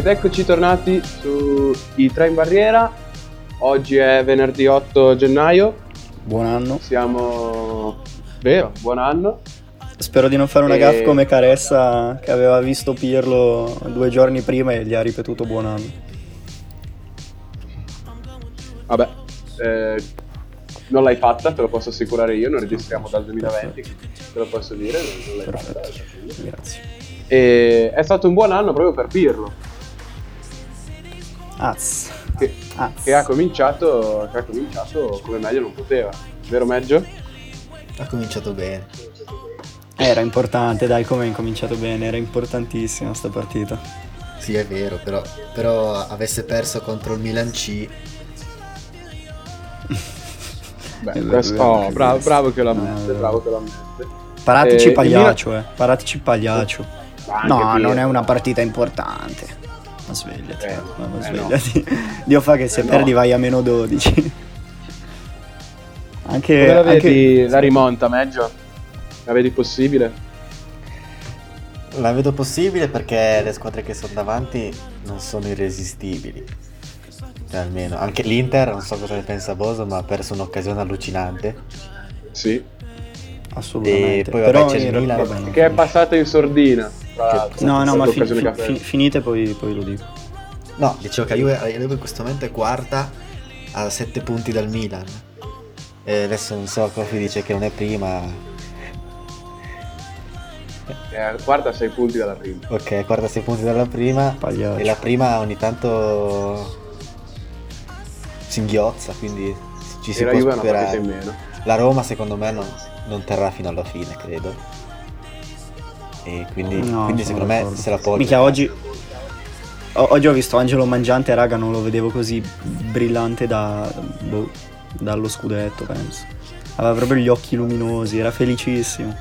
Ed eccoci tornati su I Tre in Barriera. Oggi è venerdì 8 gennaio. Buon anno. Siamo... Vero, buon anno. Spero di non fare una E- gaffa come Caressa che aveva visto Pirlo due giorni prima e gli ha ripetuto buon anno. Vabbè, eh, non l'hai fatta, te lo posso assicurare io. Non registriamo dal 2020, te lo posso dire. Non, l'hai fatta. Perfetto. Grazie. E è stato un buon anno proprio per Pirlo, Az. che, Az. che ha, cominciato, che ha cominciato come meglio non poteva. Vero Meggio? Ha cominciato bene. Era importante, dai, come è incominciato bene, era importantissima sta partita. Sì, è vero, però, però avesse perso contro il Milan C. Beh, questo- oh, bravo, bravo che lo Eh, ammette, eh. bravo che lo ammette. Paratici Eh, pagliaccio, eh. Paratici pagliaccio. No, non è una partita importante. Ma svegliati, Eh, ma ma eh, no. svegliati. Dio fa che se Eh, no. perdi vai a meno 12. Anche, la anche- vedi la rimonta, Meggio? La vedi possibile? La vedo possibile perché le squadre che sono davanti non sono irresistibili. Cioè, almeno. Anche l'Inter, non so cosa ne pensa Boso, ma ha perso un'occasione allucinante. Sì. assolutamente. E poi, Però vabbè, c'è il Milan, Che è passata in sordina. Tra l'altro. No, no, ma fi- fi- che fi- finite poi, poi lo dico. No, dicevo che la Juve, la Juve in questo momento è quarta a 7 punti dal Milan. E adesso non so, Kofi dice che non è prima. Eh, guarda, sei punti dalla prima. Ok, quarta a 6 punti dalla prima. Pagliaccio. E la prima ogni tanto singhiozza, quindi ci si e la può Juve sperare. in meno. La Roma secondo me non, non terrà fino alla fine, credo. E quindi, No, quindi secondo me d'accordo. se la può Mica oggi. o- oggi ho visto Angelo Mangiante, raga, non lo vedevo così brillante da, boh, dallo scudetto, penso. Aveva proprio gli occhi luminosi, era felicissimo.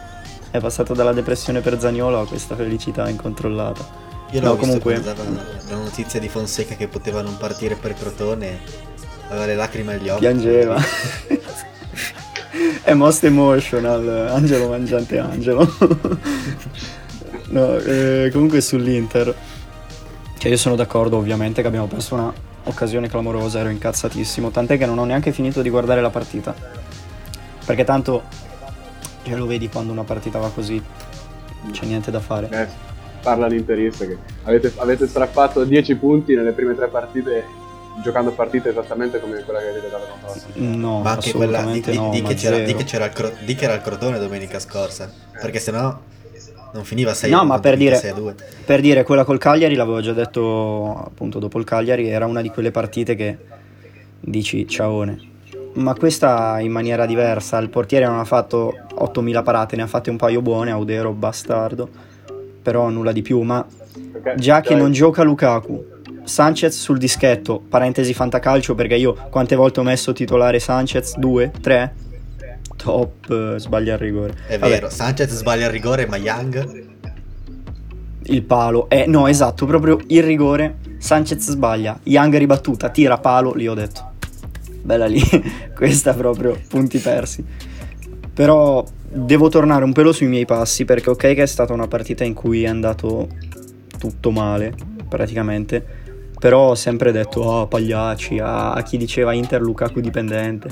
È passato dalla depressione per Zagnolo a questa felicità incontrollata. Io No, comunque- dava la notizia di Fonseca che poteva non partire per Crotone, aveva le lacrime agli occhi. Piangeva. È most emotional, Angelo Mangiante Angelo. no, eh, comunque sull'Inter. Cioè io sono d'accordo ovviamente che abbiamo perso una occasione clamorosa, ero incazzatissimo, tant'è che non ho neanche finito di guardare la partita. Perché tanto cioè, lo vedi quando una partita va così, non c'è niente da fare. Eh, parla l'interista che avete, avete strappato 10 punti nelle prime tre partite giocando partite esattamente come quella che avete dato l'anno prossimo. No, Ma anche quella di, assolutamente di- no, di che c'era, di che c'era il Cro- di che era il Crotone domenica scorsa. Perché sennò non finiva 6 No, ma per dire- 6 a 2. Per dire, quella col Cagliari, l'avevo già detto appunto dopo il Cagliari, era una di quelle partite che dici ciaone. Ma questa in maniera diversa, il portiere non ha fatto 8000 parate, ne ha fatte un paio buone, Audero bastardo, però nulla di più, ma Perché, già che cioè, non gioca Lukaku, Sanchez sul dischetto, parentesi fantacalcio perché io quante volte ho messo titolare Sanchez? Due? Tre? Top, eh, sbaglia il rigore. È Vabbè, vero, Sanchez sbaglia il rigore, ma Young il palo. Eh, no, esatto, proprio il rigore. Sanchez sbaglia, Young ribattuta, tira palo, lì ho detto. Bella lì, questa proprio, punti persi. Però devo tornare un pelo sui miei passi perché ok che è stata una partita in cui è andato tutto male, praticamente. Però ho sempre detto, oh, pagliacci, a, a chi diceva Inter Lukaku dipendente.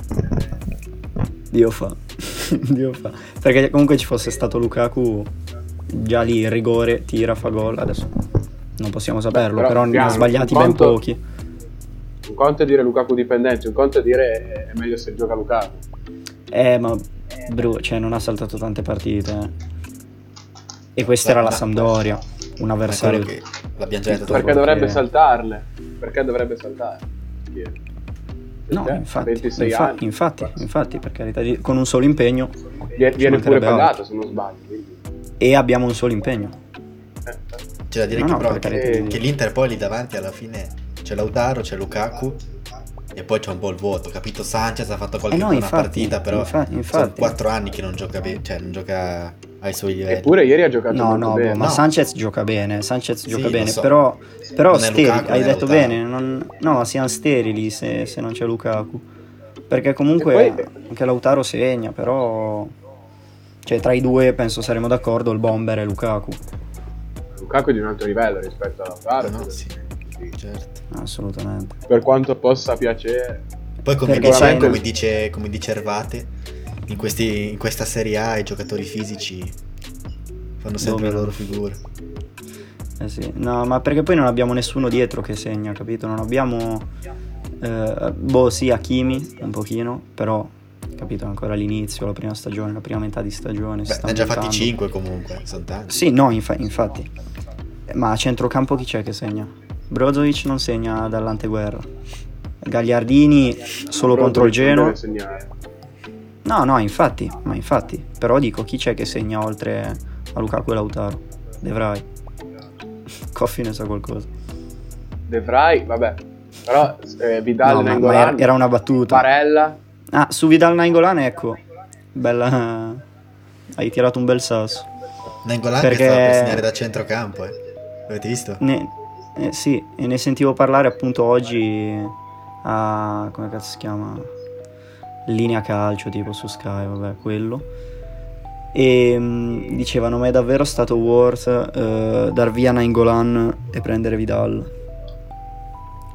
Dio fa, Dio fa. Perché comunque ci fosse stato Lukaku, già lì rigore, tira, fa gol, adesso non possiamo saperlo, però, però, ne ha sbagliati ben conto- pochi. Un conto è dire Lukaku dipendente, un conto è dire è meglio se gioca Lukaku. Eh, ma Bru, cioè non ha saltato tante partite. eh. E questa era la Sampdoria, un avversario. Che l'abbiamo già detto Perché quello dovrebbe che- saltarle? Perché dovrebbe saltare? Chi? No, Perché? infatti, 26 infa- anni. infatti, infatti, per carità di- con un solo impegno Viene, viene pure pagato se non sbaglio. quindi. e abbiamo un solo impegno. Eh, C'è da dire No, che, no, però per che, che l'Inter poi lì davanti alla fine c'è Lautaro, c'è Lukaku e poi c'è un po' il vuoto. Capito? Sanchez ha fatto qualche Eh no, buona infatti, partita, però infa- sono infatti. 4 anni che non gioca bene, cioè non gioca ai suoi livelli. Eppure ieri ha giocato No, molto no, bene. boh, ma No. Sanchez gioca bene, Sanchez Sì, gioca bene, so. però, però sterili, Lukaku, hai detto Lautaro. bene, non- no, siamo sterili se, se non c'è Lukaku. Perché comunque E poi- anche Lautaro segna, però... Cioè tra i due penso saremo d'accordo, il bomber è Lukaku. Lukaku è di un altro livello rispetto a Lautaro. No, sì. partita. Certo. Assolutamente. Per quanto possa piacere, Poi come dice, come, dice, come dice Ervate, in, questi- in questa Serie A i giocatori fisici fanno sempre la Dominano. loro figura. Eh sì. No, ma perché poi non abbiamo nessuno dietro che segna, capito? Non abbiamo... eh, boh, sì, Hakimi, un pochino, però, capito, ancora all'inizio, la prima stagione, la prima metà di stagione. Beh, ne ha già fatti montando. 5 comunque, sono tanti. Sì, no, infa- infatti. Ma a centrocampo chi c'è che segna? Brozovic non segna dall'anteguerra. Gagliardini solo Brozovic contro il non Genoa. No, no, infatti, ma infatti. Però dico, chi c'è che segna oltre a Lukaku e Lautaro? De Vrij. Coffi ne sa qualcosa. De Vrij, vabbè. Però eh, Vidal, No, Nainggolan, era, era una battuta. Barella, Ah, su Vidal Nainggolan, ecco. Bella... Hai tirato un bel sasso. Nangolan Perché- che stava per segnare da centrocampo, eh. Avete visto? Ne, eh, sì, e ne sentivo parlare appunto oggi a... come cazzo si chiama? Linea calcio tipo su Sky, vabbè, quello. E mm, dicevano, ma è davvero stato worth eh, dar via Nainggolan e prendere Vidal?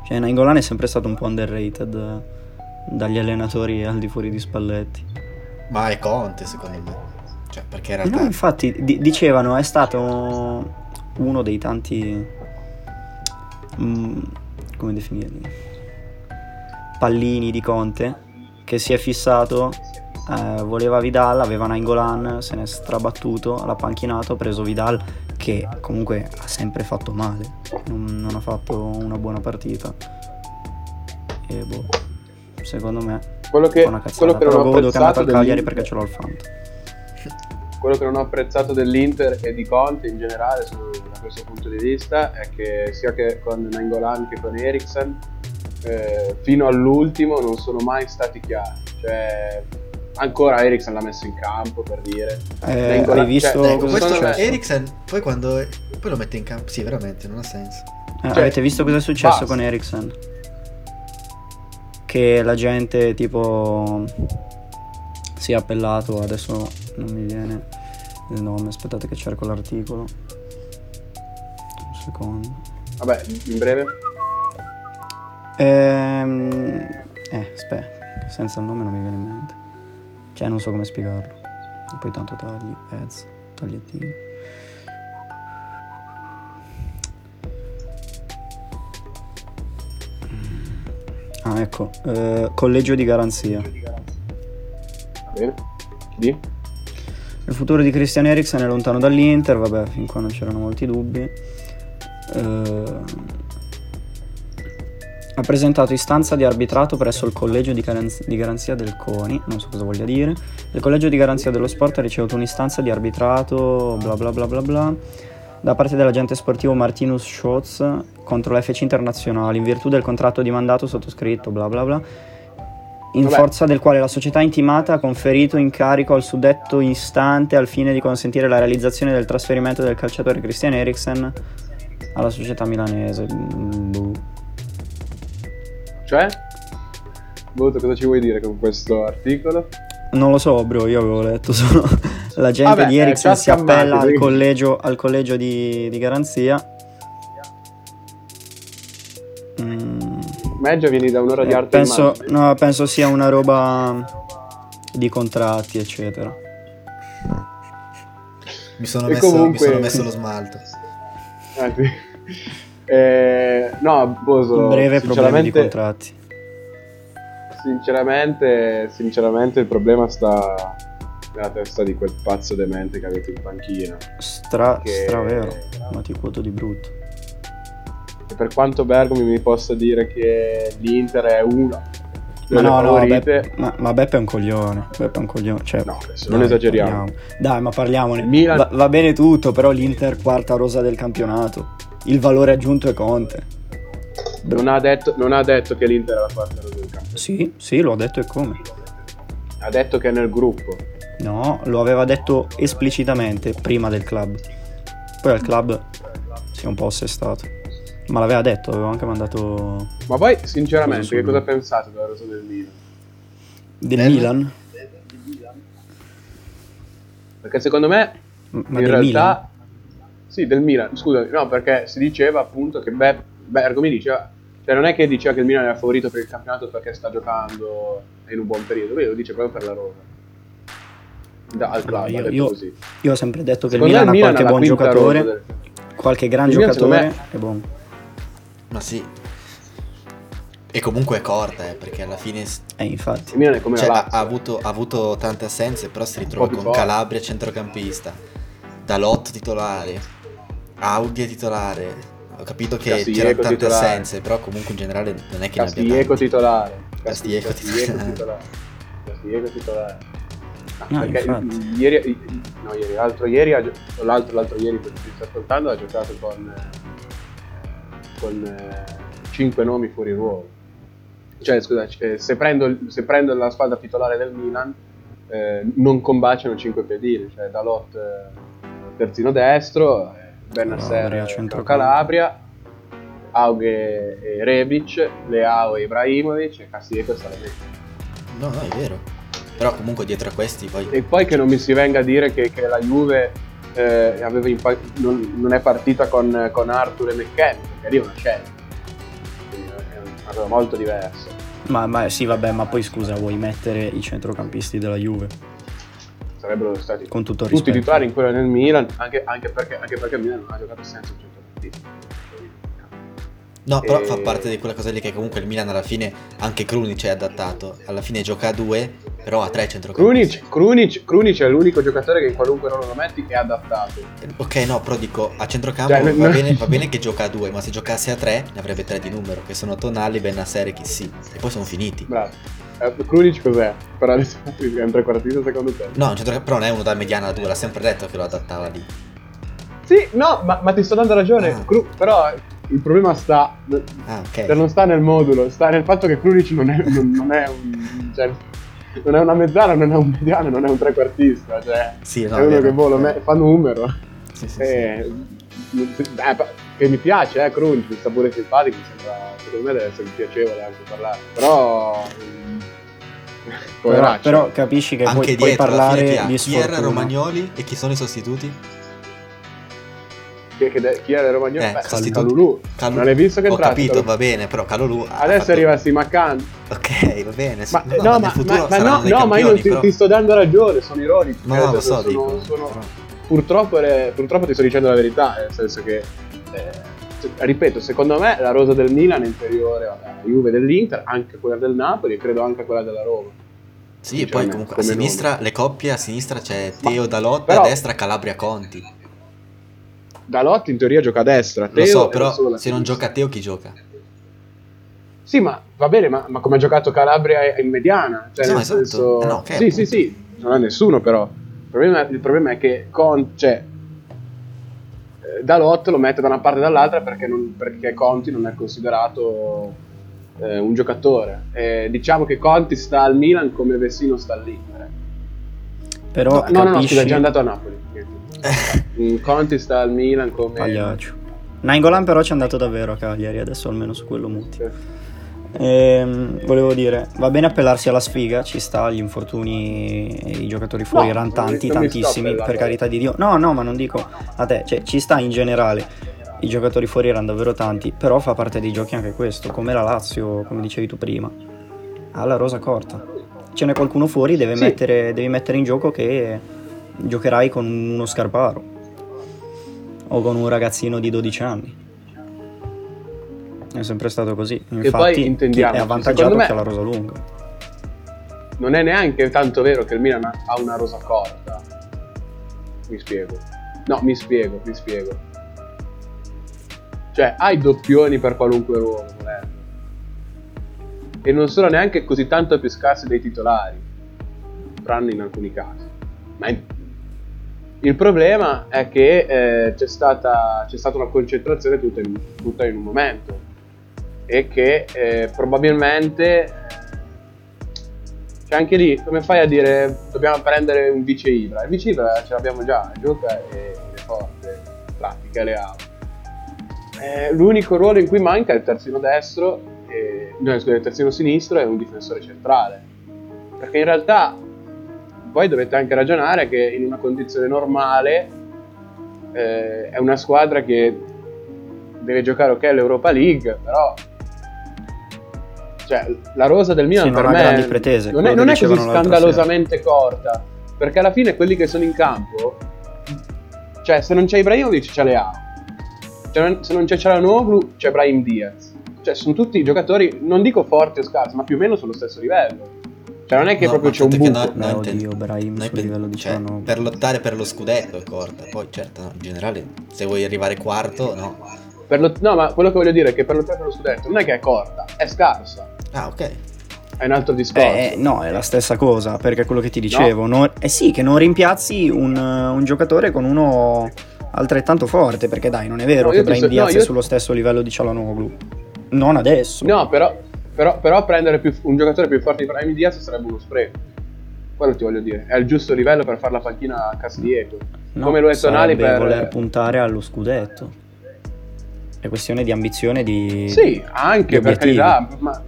Cioè Nainggolan è sempre stato un po' underrated eh, dagli allenatori al di fuori di Spalletti. Ma è Conte secondo me. Cioè, perché in realtà... No, infatti di- dicevano è stato uno dei tanti mm, come definirli pallini di Conte che si è fissato eh, voleva Vidal aveva Nainggolan se n'è strabattuto l'ha panchinato ha preso Vidal che comunque ha sempre fatto male non, non ha fatto una buona partita. E boh secondo me quello che, è una cazzata. quello che però godo che è andato apprezzato al Cagliari perché ce l'ho al Fanta quello che non ho apprezzato dell'Inter e di Conte in generale su- da questo punto di vista è che sia che con Nangolan che con Eriksen eh, fino all'ultimo non sono mai stati chiari cioè ancora Eriksen l'ha messo in campo per dire Eh, Nainggolan- hai visto cioè, Ecco, questo? Eriksen, poi quando... Poi lo mette in campo... Sì, veramente, non ha senso. Eh, Cioè, avete visto cosa è successo basta. con Ericsson? Che la gente tipo si è appellato, adesso non mi viene il nome, aspettate che cerco l'articolo. Un secondo. vabbè in breve Ehm, eh, aspetta, senza il nome non mi viene in mente. Cioè, non so come spiegarlo. E poi tanto tagli, ads, tagliettini. Ah, ecco, eh, collegio di garanzia. bene di? Il futuro di Christian Eriksen è lontano dall'Inter, vabbè, fin qua non c'erano molti dubbi. Eh, ha presentato istanza di arbitrato presso il collegio di, garanz- di garanzia del CONI, non so cosa voglia dire. Il collegio di garanzia dello sport ha ricevuto un'istanza di arbitrato, bla bla bla bla bla, da parte dell'agente sportivo Martinus Schotz contro l'FC Internazionale, in virtù del contratto di mandato sottoscritto, bla bla bla, in Vabbè. forza del quale la società intimata ha conferito incarico al suddetto istante al fine di consentire la realizzazione del trasferimento del calciatore Christian Eriksen alla società milanese. Mm, boh. Cioè? Voto cosa ci vuoi dire con questo articolo? Non lo so, bro, io avevo letto solo la gente Vabbè, di eh, ci ha si appella al collegio, al collegio di, di garanzia. Mm, Meggio vieni da un'ora di eh, arte penso, immagine. no, penso sia una roba di contratti, eccetera. Mi sono, E messo, comunque- mi sono messo lo smalto. Ah, sì. Eh, no, Boso, In breve problemi di contratti. sinceramente, sinceramente il problema sta nella testa di quel pazzo demente che avete in panchina. Stra, Che- stra vero, ma ti quoto di brutto. E per quanto Bergomi mi possa dire che l'Inter è una Ma no, no, Beppe, ma, ma Beppe è un coglione. Beppe è un coglione. Cioè, no, dai, non esageriamo. parliamo. Dai, ma parliamone. Il Milan- Va, va bene tutto, però l'Inter quarta rosa del campionato. Il valore aggiunto è Conte. Non ha, detto, non ha detto che l'Inter è la quarta del campo. Sì, sì, lo ha detto e come. Ha detto che è nel gruppo. No, lo aveva detto esplicitamente prima del club. Poi al club si è un po' assestato. Ma l'aveva detto, aveva anche mandato Ma poi, sinceramente, che cosa pensate della rosa del Milan? del Del- Milan. Perché secondo me Ma in realtà Milan? Sì del Milan scusami no perché si diceva appunto che beh, come diceva, cioè non è che diceva che il Milan era favorito per il campionato perché sta giocando in un buon periodo, lui lo dice proprio per la Roma. Da, al club, No, io- io- così. Io ho sempre detto che il Secondo me Milan ha qualche buon giocatore, del- qualche gran Il Milan, giocatore e buon. Ma sì. E comunque è corta, eh, perché alla fine Eh, infatti. Il Milan è come cioè, la ha, ha avuto, ha avuto tante assenze, però si ritrova con. Calabria centrocampista, Dalot titolare, Audi titolare. Ho capito che Castillejo c'erano tante titolare. assenze, però comunque in generale non è che ne abbia tanti. titolare. Castillejo titolare. titolare. Castillejo titolare. No, perché infatti. ieri, no, ieri, l'altro ieri, l'altro, l'altro ieri per chi sta ascoltando, ha giocato con, eh, con 5 nomi fuori ruolo. Cioè, scusa, eh, se prendo, se prendo la squadra titolare del Milan, eh, non combaciano 5 pedine, cioè Dalot eh, terzino destro, eh, Benasser Calabria, eh. Calabria, Aughe e Rebic, Leao e Ibrahimovic e Castillejo e Salamé. No, no, è vero. Però comunque dietro a questi poi... E poi che non mi si venga a dire che, che la Juve eh, aveva impa- non, non è partita con, con Arthur e McKennie, perché lì è una scelta. Quindi è una cosa molto diversa. Ma, ma sì, vabbè, ma poi scusa, vuoi mettere i centrocampisti della Juve? Sarebbero stati Con tutto tutti rispetto. titolari in quella del Milan, anche, anche perché, anche perché il Milan non ha giocato senza un centrocampista. No, però E- fa parte di quella cosa lì che comunque il Milan alla fine, anche Krunic è adattato. Alla fine gioca a due, però ha tre centrocampisti. Krunic, Krunic, Krunic è l'unico giocatore che in qualunque ruolo lo metti è adattato. Ok, no, però dico, a centrocampo Cioè, va, no- bene, va bene che gioca a due, ma se giocasse a tre ne avrebbe tre di numero, che sono Tonali, Benasser e Chissì. E poi sono finiti. Bravo. Eh, Krunic cos'è? Per adesso è un trequartista secondo te? No, però non è uno da mediana a due, l'ha sempre detto che lo adattava lì. Sì, no, ma, ma ti sto dando ragione. Ah. Kru- però il problema sta. Ah, ok. Cioè, non sta nel modulo, sta nel fatto che Krunic non è, non, non è un. Cioè, non è una mezzana, non è un mediano, non è un trequartista. Cioè, Sì, no, è uno vero. che volo, me- fa numero. Sì, sì, sì. Eh, eh, che mi piace, eh, Krunic, mi sta pure simpatico, mi sembra, secondo me deve essere piacevole anche parlare. Però. Però, però capisci che Anche puoi, puoi dietro, parlare di Chi era sfortuna. Romagnoli e chi sono i sostituti? Chi, che de- chi era Romagnoli? Eh, Beh, sostituti. Calulu. Calu- Non hai visto che Ho entrato? capito, Calulu? va bene, però Calulu ha Adesso fatto- arriva Simacan. Ok, va bene. Ma, no, no, ma, ma- no, no, ma io non ti, però- ti sto dando ragione, sono ironico. No, no, lo so, sono- dico. sono- purtroppo, è- purtroppo ti sto dicendo la verità, nel senso che, eh, ripeto, secondo me la rosa del Milan è inferiore alla Juve dell'Inter, anche quella del Napoli e credo anche quella della Roma. Sì, e poi Sinceramente, comunque a sinistra le coppie, a sinistra c'è Teo Dalot, però- a destra Calabria Conti. Dalot in teoria gioca a destra, Lo Teo so, è però se non gioca Teo chi gioca? Sì, ma va bene, ma, ma come ha giocato Calabria in mediana? Cioè, No, nel esatto. senso... Eh no, sì, appunto. sì, sì, non ha nessuno però. Il problema, il problema è che Conti, cioè, Dalot lo mette da una parte e dall'altra perché, non- perché Conti non è considerato eh, un giocatore. Eh, diciamo che Conti sta al Milan come Vessino sta all'Inter. Però no, no, no, capisci... scusa, è già andato a Napoli. Mm, Conti sta al Milan come... Pagliaccio. Nainggolan però ci è andato davvero a Cagliari, adesso almeno su quello muti. Sì. Ehm, volevo dire, va bene appellarsi alla sfiga, ci sta, gli infortuni e i giocatori fuori No, erano tanti, tantissimi, per carità di Dio. No, no, ma non dico a te, cioè ci sta in generale. I giocatori fuori erano davvero tanti, però fa parte dei giochi anche questo, come la Lazio, come dicevi tu prima. Ha la rosa corta. Ce n'è qualcuno fuori, deve Sì. mettere, devi mettere in gioco che giocherai con uno scarparo o con un ragazzino di 12 anni. È sempre stato così. poi Infatti, chi intendiamoci, è avvantaggiato me- che ha la rosa lunga. non è neanche tanto vero che il Milan ha una rosa corta. Mi spiego. No, mi spiego, mi spiego. Cioè, hai doppioni per qualunque ruolo, volendo. E non sono neanche così tanto più scarsi dei titolari, tranne in alcuni casi. Ma in- il problema è che eh, c'è, stata, c'è stata una concentrazione tutta in, tutta in un momento e che eh, probabilmente cioè anche lì come fai a dire dobbiamo prendere un vice Ibra? Il vice Ibra ce l'abbiamo già gioca e è forte pratica e le ha. Eh, l'unico ruolo in cui manca è il terzino destro e, no, scusa, il terzino sinistro è un difensore centrale. Perché in realtà poi dovete anche ragionare che in una condizione normale eh, è una squadra che deve giocare ok l'Europa League, però cioè, la rosa del Milan Sì, non per ha me grandi pretese, non è, non è così scandalosamente corta, perché alla fine quelli che sono in campo, cioè se non c'è Ibrahimovic c'è Leao, cioè, non- se non c'è Cialanoglu c'è Brahim Diaz, cioè sono tutti giocatori, non dico forti o scarsi, ma più o meno sullo stesso livello. Cioè non è che No, proprio c'è un buco. no- Beh, no, oddio, inten- Brahim sul pe- livello di cioè, Cialanoglu. per lottare per lo scudetto è corta. Poi, certo, no, in generale, se vuoi arrivare quarto, no. Per lo- no, ma quello che voglio dire è che per lottare per lo scudetto non è che è corta, è scarsa. Ah, ok. È un altro discorso. Eh, no, è la stessa cosa, perché è quello che ti dicevo. non- eh sì, che non rimpiazzi un, un giocatore con uno altrettanto forte, perché dai, non è vero No, che Brahim so- Diaz no, è io- sullo stesso livello di Cialanoglu. Non adesso. No, però, però, però prendere più- un giocatore più forte di Brahim Diaz sarebbe uno spreco. Quello ti voglio dire. È il giusto livello per fare la panchina a Castilleto. No, come lo è Tonali per... voler puntare allo scudetto. È questione di ambizione di Sì, anche di per carità. Ma...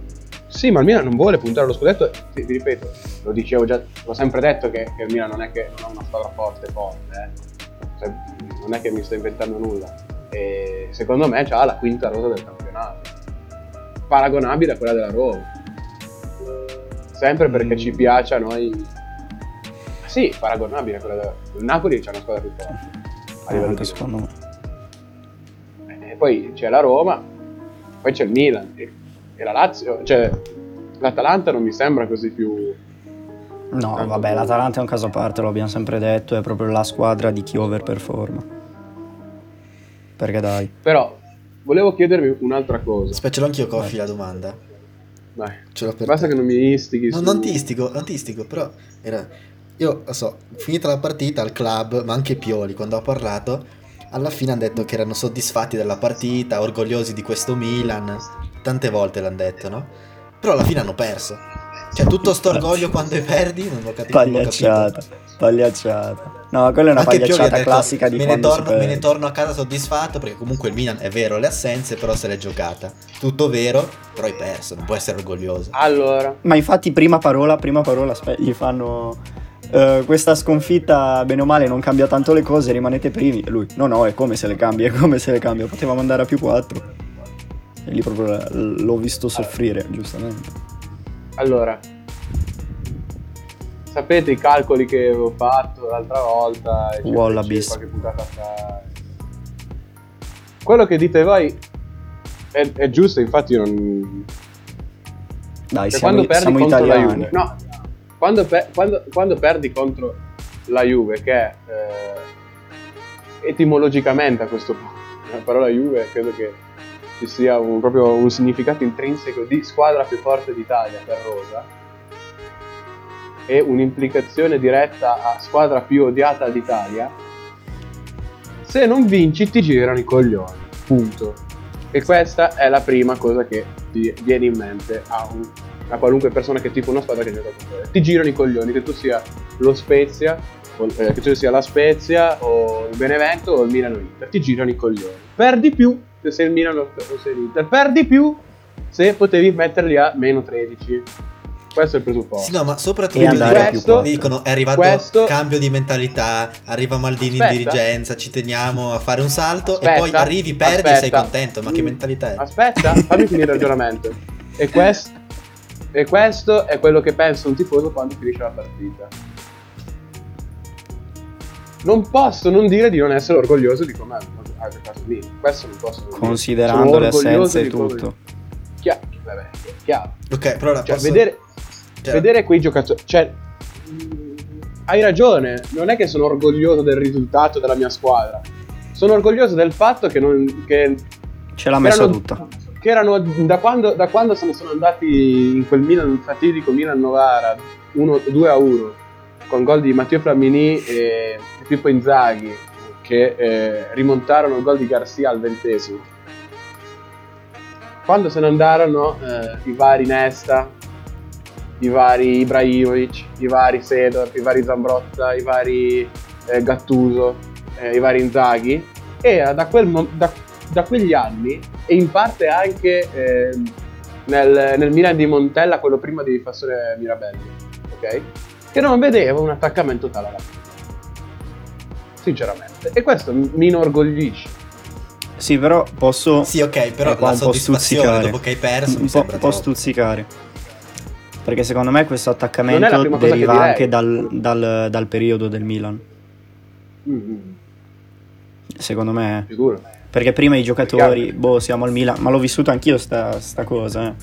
Sì, ma il Milan non vuole puntare allo scudetto. Ti, vi ripeto, lo dicevo già, l'ho sempre detto che, che il Milan non è che non ha una squadra forte forte. eh. Cioè, non è che mi sto inventando nulla. E secondo me ha la quinta rosa del campionato. Paragonabile a quella della Roma. Sempre perché Mm. ci piace a noi. Sì, paragonabile a quella della Il Napoli c'ha una squadra più forte. A livello anche di secondo me. e poi c'è la Roma, poi c'è il Milan e, e la Lazio, cioè l'Atalanta non mi sembra così più... No, Tanto vabbè, più- l'Atalanta è un caso a parte, lo abbiamo sempre detto, è proprio la squadra di chi overperforma. Perché dai, Però volevo chiedervi un'altra cosa. Aspetta, ce l'ho anch'io, Coffi, la domanda. Dai, Ce l'ho per basta te. che non mi istighi No, su- non ti istigo, non ti istigo, però era... Io, lo so, finita la partita al club, ma anche Pioli, quando ho parlato, alla fine hanno detto che erano soddisfatti della partita, orgogliosi di questo Milan. Tante volte l'hanno detto, no? Però alla fine hanno perso. Cioè, tutto sto orgoglio quando perdi, non ho capito. non ho capito. pagliacciata, pagliacciata. No, quella è una Anche pagliacciata detto, classica di me ne, torno, me ne torno a casa soddisfatto perché comunque il Milan è vero le assenze però se l'è giocata tutto vero però hai perso non può essere orgoglioso Allora, Ma infatti prima parola, prima parola, aspe- gli fanno... eh, questa sconfitta, bene o male, non cambia tanto le cose, rimanete primi. Lui, no, no, è come se le cambia, è come se le cambia. Potevamo andare a più 4. E lì proprio l'ho visto soffrire, giustamente. allora, sapete i calcoli che avevo fatto l'altra volta? Wallabies. feci qualche puntata fa. Quello che dite voi è, è giusto, infatti io non, Dai, Cioè, siamo, quando perdi siamo contro la italiani. Juve, no, quando, pe- quando- quando perdi contro la Juve, che è eh, etimologicamente a questo punto, la parola Juve credo che ci sia un, proprio un significato intrinseco di squadra più forte d'Italia per Rosa e un'implicazione diretta a squadra più odiata d'Italia. Se non vinci ti girano i coglioni, punto. E questa è la prima cosa che ti viene in mente a, un- a qualunque persona che tifa una squadra che gioca contro te. Ti girano i coglioni, che tu sia lo Spezia, o, eh, che tu sia la Spezia o il Benevento o il Milan o l'Inter, ti girano i coglioni. Perdi più se il Milan o o sei l'Inter, perdi più se potevi metterli a meno 13. Questo è il presupposto. sì no ma soprattutto E questo- dicono è arrivato questo- cambio di mentalità arriva Maldini Aspetta. in dirigenza ci teniamo a fare un salto e Aspetta, poi arrivi perdi e sei aspetta. contento ma che mentalità è Aspetta, fammi finire il ragionamento. E, quest- e questo è quello che pensa un tifoso quando finisce la partita. Non posso non dire di non essere orgoglioso di come ha ha giocato lì. Questo non posso dire. Considerando le orgoglioso assenze e tutto. Chia- vabbè, chiaro. ok però ora Cioè, posso- vedere, cioè, vedere quei giocatori. Cioè, mh, hai ragione. Non è che sono orgoglioso del risultato della mia squadra. Sono orgoglioso del fatto che, non, che Ce l'ha messa tutta. Che erano da quando, da quando se ne sono andati in quel Milan fatidico Milan Novara 2 a 1 con gol di Matteo Flamini e Pippo Inzaghi che eh, rimontarono il gol di Garcia al ventesimo. Quando se ne andarono eh, i vari Nesta, i vari Ibrahimovic, i vari Sedor, i vari Zambrotta, i vari eh, Gattuso, eh, i vari Inzaghi, era da, quel mo- da- da quegli anni e in parte anche ehm, nel, nel Milan di Montella, quello prima di Fassore Mirabelli, ok? Che non vedevo un attaccamento tale alla Sinceramente. E questo mi inorgoglisce. Sì, però posso... Sì, ok, però qua la un po' soddisfazione stuzzicare. dopo che hai perso un mi po', sembra un po' stuzzicare. Perché secondo me questo attaccamento deriva anche dal, dal- dal periodo del Milan. Mm, Secondo me. eh. sicuro. Perché prima i giocatori, boh, siamo al Milan, ma l'ho vissuto anch'io sta, sta cosa, eh.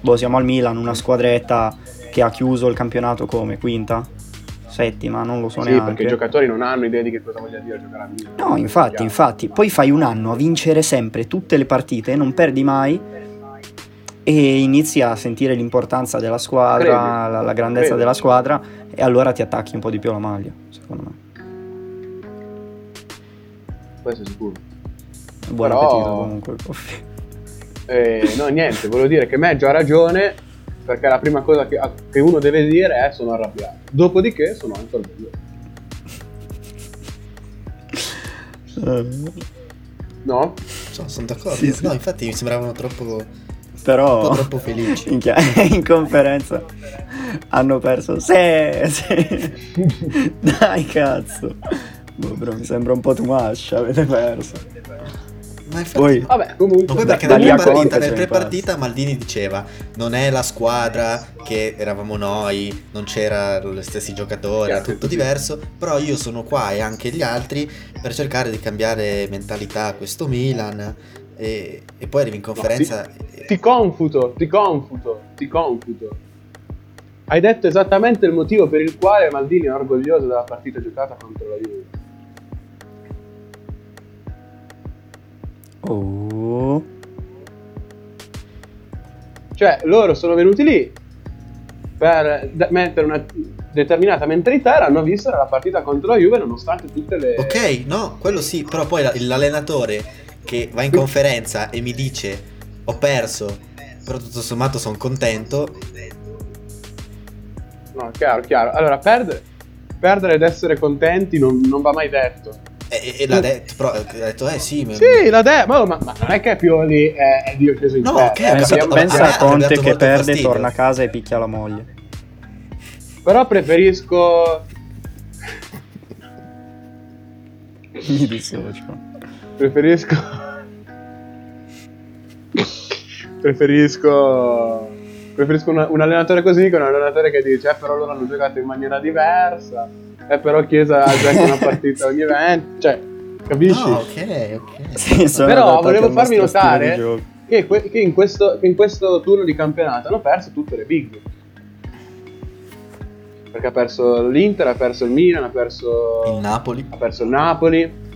Boh, siamo al Milan, una squadretta che ha chiuso il campionato come quinta, settima, non lo so Sì, neanche. perché i giocatori non hanno idea di che cosa voglia dire giocare a Milan. No, infatti, infatti. Poi fai un anno a vincere sempre tutte le partite, non perdi mai e inizi a sentire l'importanza della squadra, la, la grandezza Credi? della squadra e allora ti attacchi un po' di più alla maglia, secondo me. Questo è sicuro. Buon Però- appetito comunque. Eh, no, niente, volevo dire che Meggio ha ragione perché la prima cosa che, che uno deve dire è sono arrabbiato. Dopodiché sono anche orgoglioso. No? So, sono d'accordo. Sì, sì. No, infatti mi sembravano troppo, un Però po' troppo felici. minchia, in conferenza hanno perso. Sì, sì. Dai cazzo. Boh, bro, mi sembra un po' too much, avete perso. Ma infatti, Poi- Vabbè, comunque. Ma poi perché da nel lì a pre-partita, Conte nel pre-partita Maldini diceva non è la squadra che eravamo noi, non c'erano gli stessi giocatori, era tutto diverso, però io sono qua e anche gli altri per cercare di cambiare mentalità a questo Milan e, e poi arrivi in conferenza e- Ti confuto, ti confuto, ti confuto. Hai detto esattamente il motivo per il quale Maldini è orgoglioso della partita giocata contro la Juve. Oh. Cioè, loro sono venuti lì per da- mettere una determinata mentalità e l'hanno vista nella partita contro la Juve nonostante tutte le... Ok, no, quello sì, però poi la- l'allenatore che va in conferenza e mi dice ho perso, però tutto sommato sono contento, No, chiaro, chiaro. Allora, perdere, perdere ed essere contenti non, non va mai detto. E, e l'ha detto, però ha detto eh sì, ma- Sì, la de- ma, ma- ma non è che Pioli è, è Dio in No, terra. eh, Pensa, capito, pensa a Conte che perde, fastidio. torna a casa e picchia la moglie. Però preferisco... Mi dissocio. Preferisco... preferisco... Preferisco un, un allenatore così che un allenatore che dice eh, però loro hanno giocato in maniera diversa, eh, però Chiesa gioca una partita ogni evento, cioè, capisci? No, ok, ok. Sì, sono Però volevo farvi notare che, que- che in questo, che in questo turno di campionato hanno perso tutte le big. Perché ha perso l'Inter, ha perso il Milan, ha perso Il Napoli. ha perso il Napoli.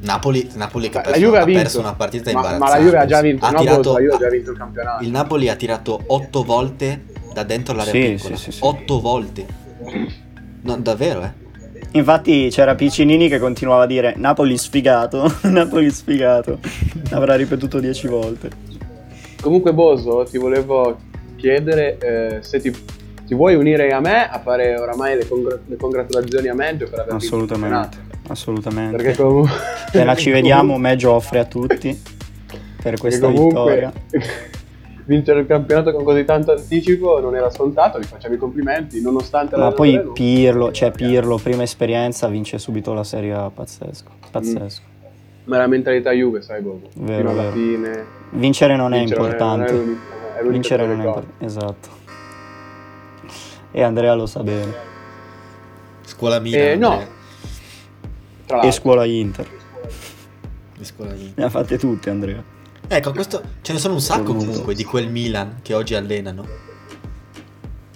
Napoli, Napoli che ha La perso, Juve ha ha vinto. perso una partita Ma, imbarazzante. ma la Juve ha già vinto, Ha no, tirato- la ha già vinto il campionato. Il Napoli ha tirato 8 volte da dentro l'area Sì, piccola. sì, sì, sì. 8 volte. No, davvero, eh? Infatti c'era Piccinini che continuava a dire Napoli sfigato, Napoli sfigato. Avrà ripetuto dieci volte. Comunque Boso, ti volevo chiedere eh, se ti, ti vuoi unire a me a fare oramai le, congra- le congratulazioni a Meggio per aver vinto il Assolutamente, assolutamente. Perché comunque... Appena ci vediamo, Meggio offre a tutti per questa comunque vittoria. vincere il campionato con così tanto anticipo non era scontato, vi facciamo i complimenti, nonostante Ma poi non- Pirlo, cioè Pirlo, prima esperienza, vince subito la Serie A, pazzesco, pazzesco. Ma la mentalità Juve, sai Bobo, Vero, fino alla vero. fine... Vincere non è vincere importante. Non è, è Vincere non è importante, esatto. E Andrea lo sa bene. Scuola Milan. Eh, no. Tra E scuola Inter. Di scuola Milan. Ne ha fatte tutte, Andrea. Ecco, questo ce ne sono un sacco comunque di quel Milan che oggi allenano.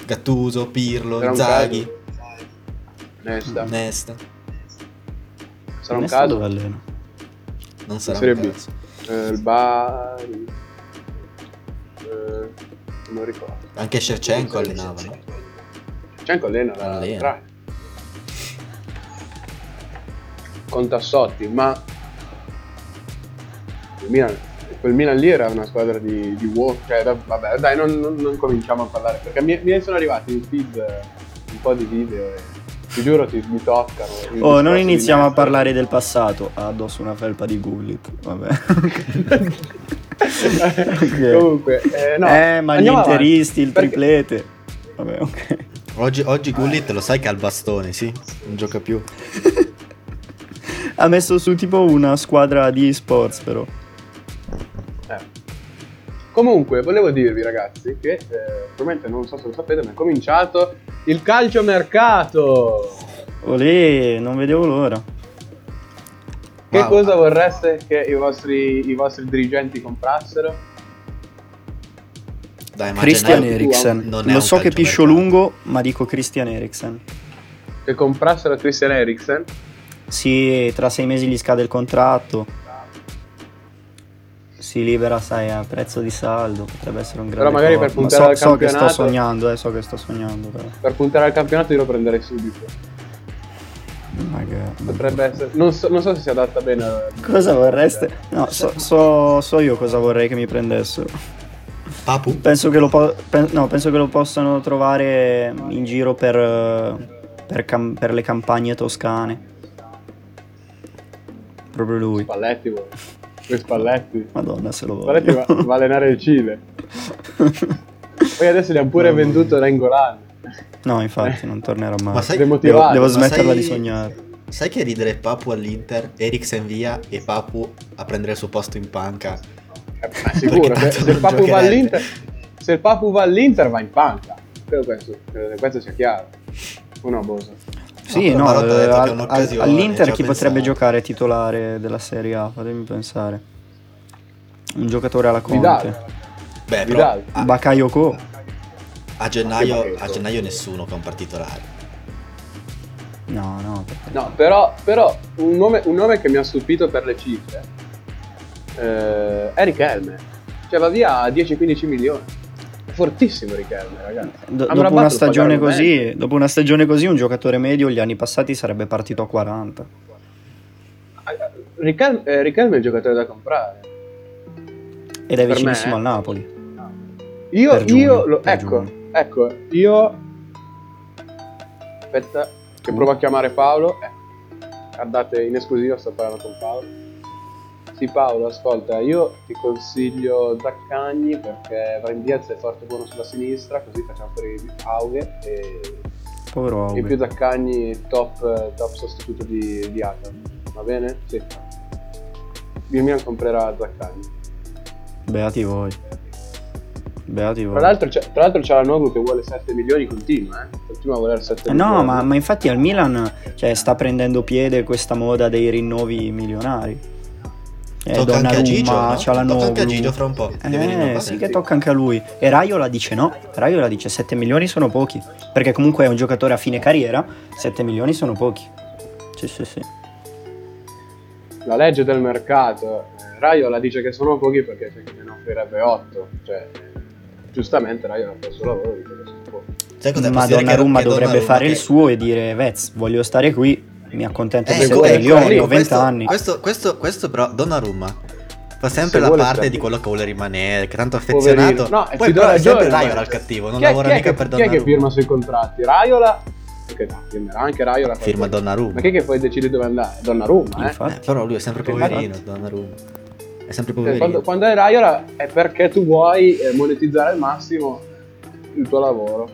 Gattuso, Pirlo, un Inzaghi, Nesta. Nesta. Sarà un caso. dove allena? Non sarà Serie un caso. Eh, il Bari... Eh, non ricordo. Anche Shevchenko allenava? C'è allena la Allena. tra- con Tassotti, ma il Milan, quel Milan lì era una squadra di, di uomini, cioè, da- vabbè dai non, non- non cominciamo a parlare, perché mi, mi sono arrivati in feed un po' di video e ti giuro ti, mi toccano. Oh, non iniziamo a parlare del passato. Ha addosso una felpa di Gullit. Vabbè. Ok. Comunque, eh, no, eh, ma gli andiamo avanti, interisti, il perché- triplete. Vabbè, ok. Oggi, oggi Gullit lo sai che ha il bastone, sì? Non gioca più. Ha messo su tipo una squadra di esports, però. Comunque, volevo dirvi ragazzi che, eh, probabilmente non so se lo sapete, ma è cominciato il calciomercato. Olè, non vedevo l'ora. Che Wow. cosa vorreste che i vostri, i vostri dirigenti comprassero? Dai, ma Christian Eriksen. Lo so che piscio lungo, ma dico Christian Eriksen. Che comprassero Christian Eriksen? Sì, tra sei mesi gli scade il contratto. Si libera, sai, a prezzo di saldo. Potrebbe essere un grande Però magari per. Ma puntare so, al so che sto campionato- sognando, eh, so che sto sognando. Però. Per puntare al campionato io lo prenderei subito. Magari. Potrebbe essere. Non so, non so se si adatta bene. a- Cosa vorreste? No, so, so- so io cosa vorrei che mi prendessero. Papu? Penso che lo, po- pen- no, penso che lo possano trovare in giro per, per cam- per le campagne toscane. Proprio lui. Spalletti, Quei Spalletti. Madonna, se lo Spalletti va, voglio. va a allenare il Cile. Poi adesso gli hanno pure Mamma mia. venduto Rengolan. no, infatti, non tornerà mai. Ma sai. Devo, devo smetterla sai- di sognare. sai che ridere Papu all'Inter, Eriksen via e Papu a prendere il suo posto in panca? Eh, ma sicuro, se, se il Papu va all'Inter, se il Papu va all'Inter va in panca. Credo questo, credo che questo sia chiaro. O no, Bosa? Sì, no, eh, che è al- all'Inter ci ha chi potrebbe pensato. giocare titolare della Serie A? Fatemi pensare. Un giocatore alla Conte. Vidal. Beh, però Vidal. a, Bakayoko. a gennaio, a gennaio nessuno che è un partitolare. No, no. No, però, però un, nome, un nome che mi ha stupito per le cifre eh, è Richelme. Cioè va via a 10-15 milioni. Fortissimo Richelme, ragazzi. Do- dopo una stagione così, dopo una stagione così, un giocatore medio gli anni passati sarebbe partito a 40. Richelme, eh, Richelme è il giocatore da comprare. Ed è Per vicinissimo me- al Napoli. Io, Per giugno, io lo, ecco, giugno. ecco, io aspetta che provo a chiamare Paolo. Eh, guardate, in esclusiva sto parlando con Paolo. Sì Paolo, ascolta, io ti consiglio Zaccagni perché Van Diaz è forte e buono sulla sinistra, così facciamo fuori Aughe e Povero in più Aube. Zaccagni top, top sostituto di, di Akan. Va bene? Sì. Il Milan comprerà Zaccagni. Beati voi. Beati voi. Tra l'altro, c'è, tra l'altro c'è la Nogu che vuole 7 milioni, continua, eh? Continua a voler 7 Eh milioni. No, ma, ma infatti al Milan cioè, sta prendendo piede questa moda dei rinnovi milionari. Eh, Tocca anche a Gigio, Donnarumma, no? Tocca anche a Gigio fra un po'. Eh, rinnovare. sì che tocca anche a lui. E Raiola dice no. Raiola dice 7 milioni sono pochi. Perché comunque è un giocatore a fine carriera. 7 milioni sono pochi. Sì, sì, sì. La legge del mercato, eh, Raiola dice che sono pochi perché c'è chi ne offrirebbe 8. Cioè, eh, giustamente Raiola fa il suo lavoro, dice che sono pochi. Sai cos'è? Ma Donnarumma dovrebbe Donnarumma fare che- il suo e dire Vez, voglio stare qui, mi accontento di Eh, 7 que- milioni, quello- ho 20 questo, anni. Questo, questo, questo però Donnarumma fa sempre Se la parte stare- di quello che vuole rimanere, che tanto è Poverino. affezionato. No, e Poi però è sempre Raiola ma- il cattivo, non Chi lavora chi mica che- per Chi è che Donnarumma. firma sui contratti? Raiola? Perché no, firmerà anche Raiola. Firma Donnarumma. Ma chi è che poi decide dove andare? Donnarumma, eh? Eh, però lui è sempre poverino, Donnarumma. È sempre Cioè, poverino. quando, quando è Raiola è perché tu vuoi eh, monetizzare al massimo il tuo lavoro.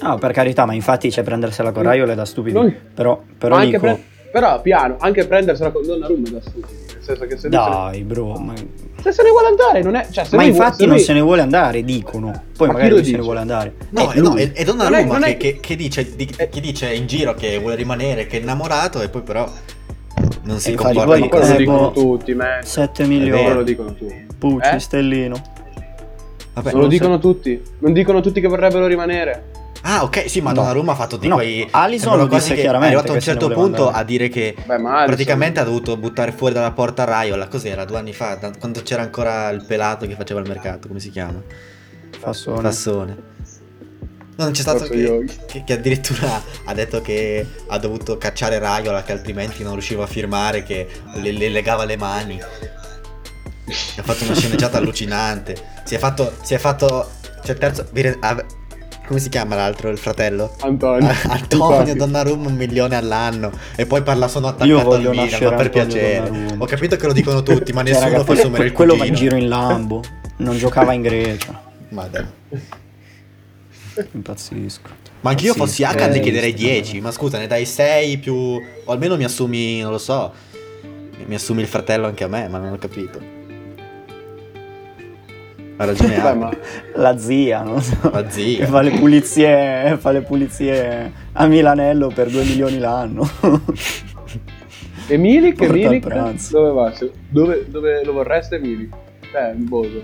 No, per carità, ma infatti c'è prendersela con Raiola è da stupidi. Non- Però, però dico, pre- però piano, anche prendersela con Donnarumma è da stupidi. Nel senso che se, dai bro, ma, se, se ne vuole andare, non è. Cioè, se ma vuole- infatti se non lui- se ne vuole andare, dicono. Poi Ma magari lo lui se ne dice? vuole andare. No, Eh, eh, no, è, è Donnarumma Non è- non è- che, che- che dice, di- Eh. che dice in giro che vuole rimanere, che è innamorato e poi però non si comporta poi- Ma Eh, lo dicono boh. tutti, man. 7 vero. Quello lo milioni. dicono tutti. Pucci, Eh? Stellino. Vabbè, Non lo non dicono tutti. Non dicono tutti che vorrebbero rimanere. Ah, ok, sì, ma No. Donnarumma ha fatto di No, quei. Sembrano lo quasi disse che chiaramente È arrivato a un certo punto andare. a dire che Beh, praticamente ha dovuto buttare fuori dalla porta Raiola. Cos'era? Due anni fa, da- quando c'era ancora il pelato che faceva il mercato, come si chiama? Fassone. Fassone. No, non c'è stato che, che- che addirittura ha detto che ha dovuto cacciare Raiola che altrimenti non riusciva a firmare, che le, le legava le mani. Ha fatto una sceneggiata allucinante. Si è fatto. Si è fatto. C'è il terzo. Ah, Come si chiama l'altro? Il fratello? Antonio. Antonio Infatti. Donnarumma un milione all'anno e poi parla sono attaccato al Milan ma per Antonio piacere Donnarumma. ho capito che lo dicono tutti ma Cioè, nessuno può que- assumere il quello va in cugino giro in Lambo. Non giocava in Grecia. Madonna. Impazzisco. ma anch'io fossi Hakan Eh, ne chiederei sì, 10 ma scusa ne dai 6 più o almeno mi assumi non lo so mi assumi il fratello anche a me ma non ho capito Ha ragione Beh, ma La zia, non so. La zia. Che fa le pulizie, fa le pulizie a Milanello per 2 milioni l'anno. E Milik, Porta Milik? Dove va? Dove, dove lo vorreste Milik? Eh, il Boso.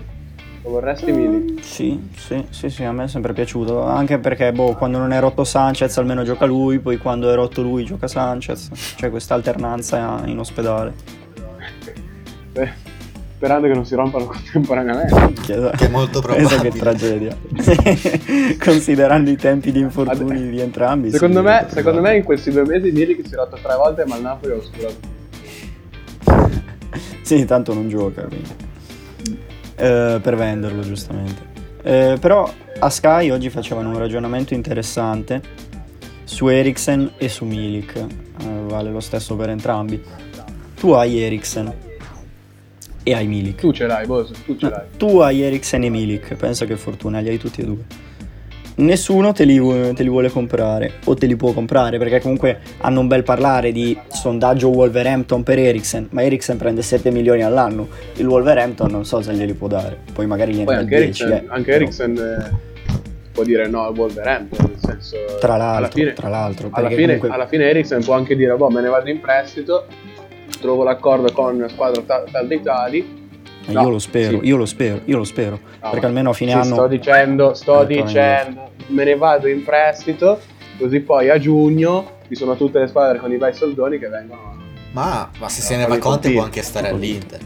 Lo vorresti Milik? Sì, sì, sì, sì, a me è sempre piaciuto. Anche perché, boh, quando non è rotto Sanchez almeno gioca lui, poi quando è rotto lui gioca Sanchez. C'è questa alternanza in ospedale. Eh, sperando che non si rompano contemporaneamente. Che Che è molto Pensa che probabile. tragedia. Considerando i tempi di infortuni di entrambi. Secondo sì, me, secondo me probabile. in questi due mesi Milik si è rotto tre volte ma il Napoli ha oscurato. Sì, tanto non gioca, quindi. Eh, per venderlo, giustamente. Eh, però a Sky oggi facevano un ragionamento interessante su Eriksen e su Milik. Eh, vale lo stesso per entrambi. Tu hai Eriksen e hai Milik. Tu ce l'hai, Boso, tu ce No, l'hai. tu hai Eriksen e Milik, pensa che fortuna, li hai tutti e due. Nessuno te li, te li vuole comprare o te li può comprare perché comunque hanno un bel parlare di sondaggio Wolverhampton per Eriksen, ma Eriksen prende 7 milioni all'anno, il Wolverhampton non so se glieli può dare, poi magari gliene Poi anche 10. Eriksen, eh, anche Eriksen eh, può dire no al Wolverhampton, nel senso... Tra alla l'altro, fine, tra l'altro, alla fine, comunque- alla fine Eriksen può anche dire, boh, me ne vado in prestito, trovo l'accordo con una squadra tal, tal dei tali. Eh, No, io lo spero, sì. io lo spero, io lo spero, No, perché almeno a fine sì, anno... Sto dicendo, sto Eh, dicendo, me ne vado in prestito, così poi a giugno ci sono tutte le squadre con i bei soldoni che vengono... Ma, ma se se ne va Conte può anche stare all'Inter.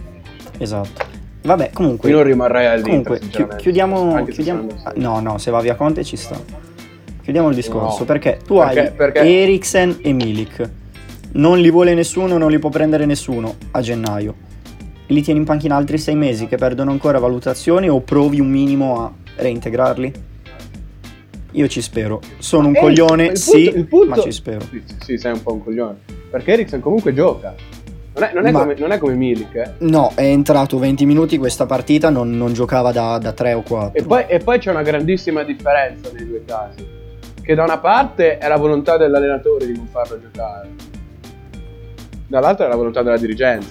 Esatto. Vabbè, comunque... Io non rimarrei all'Inter, Comunque, chiudiamo. Chiudiamo- ah, no, no, se va via Conte ci sta. Chiudiamo il discorso No. perché tu Perché- hai perché- Eriksen e Milik. Non li vuole nessuno, non li può prendere nessuno a gennaio. Li tieni in panchina altri sei mesi che perdono ancora valutazioni o provi un minimo a reintegrarli? Io ci spero. Sono un Eh, coglione, punto- sì, punto- ma ci spero. Sì, sì, sei un po' un coglione. Perché Eriksen comunque gioca. Non è, non è Ma- come, non è come Milik, eh. No, è entrato 20 minuti questa partita, non, non giocava da, da 3 o 4. E poi, e poi c'è una grandissima differenza nei due casi. Che da una parte è la volontà dell'allenatore di non farlo giocare, dall'altra è la volontà della dirigenza.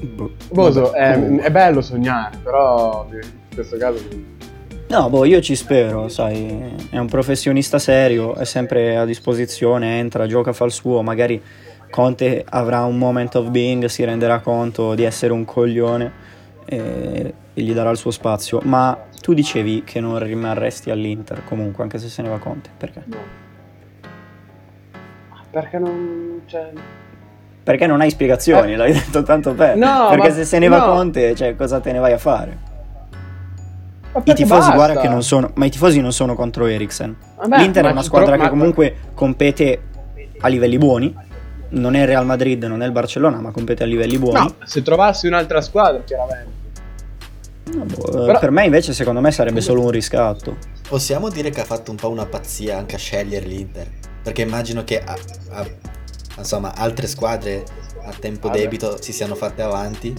Boh. Boso, è, è bello sognare, però in questo caso No, boh, io ci spero, sai, è un professionista serio, è sempre a disposizione, entra, gioca, fa il suo, magari Conte avrà un moment of being, si renderà conto di essere un coglione e, e gli darà il suo spazio, ma tu dicevi che non rimarresti all'Inter comunque, anche se se ne va Conte, perché? no. Perché non c'è... Perché non hai spiegazioni, Eh. l'hai detto tanto per. No, perché ma- se se ne va no. Conte, cioè, cosa te ne vai a fare? Ma I tifosi, basta? guarda che non sono, ma i tifosi non sono contro Eriksen. Vabbè, L'Inter ma è una squadra tro- che ma- comunque compete a livelli buoni. Non è il Real Madrid, non è il Barcellona, ma compete a livelli buoni. No, se trovassi un'altra squadra, chiaramente. No, boh, Però- Per me invece secondo me sarebbe solo un riscatto. Possiamo dire che ha fatto un po' una pazzia anche a scegliere l'Inter. Perché immagino che a- a- insomma, altre squadre a tempo Vabbè. debito si siano fatte avanti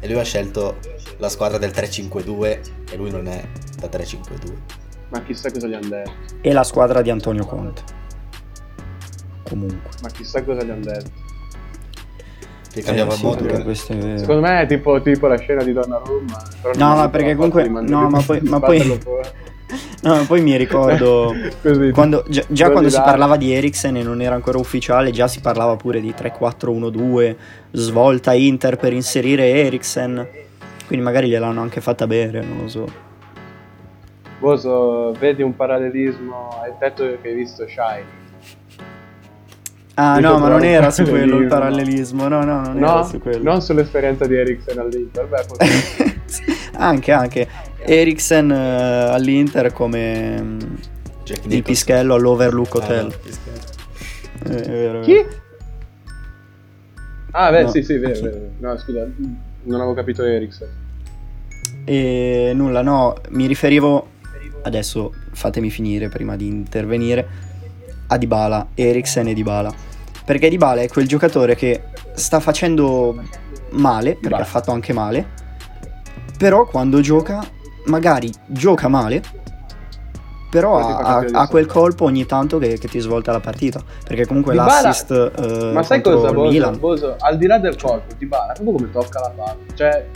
e lui ha scelto la squadra del 3-5-2 e lui non è da 3-5-2. Ma chissà cosa gli hanno detto. E la squadra di Antonio Conte. Comunque. Ma chissà cosa gli hanno detto. Che cambiava Eh, sì, modulo. perché questo è vero. Secondo me è tipo, tipo la scena di Donnarumma. No, ma perché comunque- no, ma poi- ma poi-. No, poi mi ricordo quando, già, già quando si parlava di Eriksen e non era ancora ufficiale, già si parlava pure di 3-4-1-2, svolta Inter per inserire Eriksen. Quindi magari gliel'hanno anche fatta bere, non lo so. Boso, vedi un parallelismo, hai detto che hai visto Shine. Ah Io no, ma non era su quello il parallelismo. no, no, non era No, su quello. non sull'esperienza di Eriksen all'Inter. Beh, forse- anche, anche. Eriksen eh, all'Inter come Jack il pischello all'Overlook Ah, Hotel. no, Pischello. Eh, è vero, Chi? vero. Ah, beh, No. sì, sì, vero, vero. No, scusa, non avevo capito Eriksen. E nulla, no, mi riferivo adesso fatemi finire prima di intervenire a Dybala, Eriksen e Dybala. Perché Dybala è quel giocatore che sta facendo male, perché Dybala. ha fatto anche male, però quando gioca magari gioca male, però ha, di ha quel colpo ogni tanto che, che ti svolta la partita. Perché comunque Dybala- l'assist eh, Ma sai cosa, Boso? Milan Boso? Al di là del colpo, ti bala, proprio come tocca la palla. Cioè,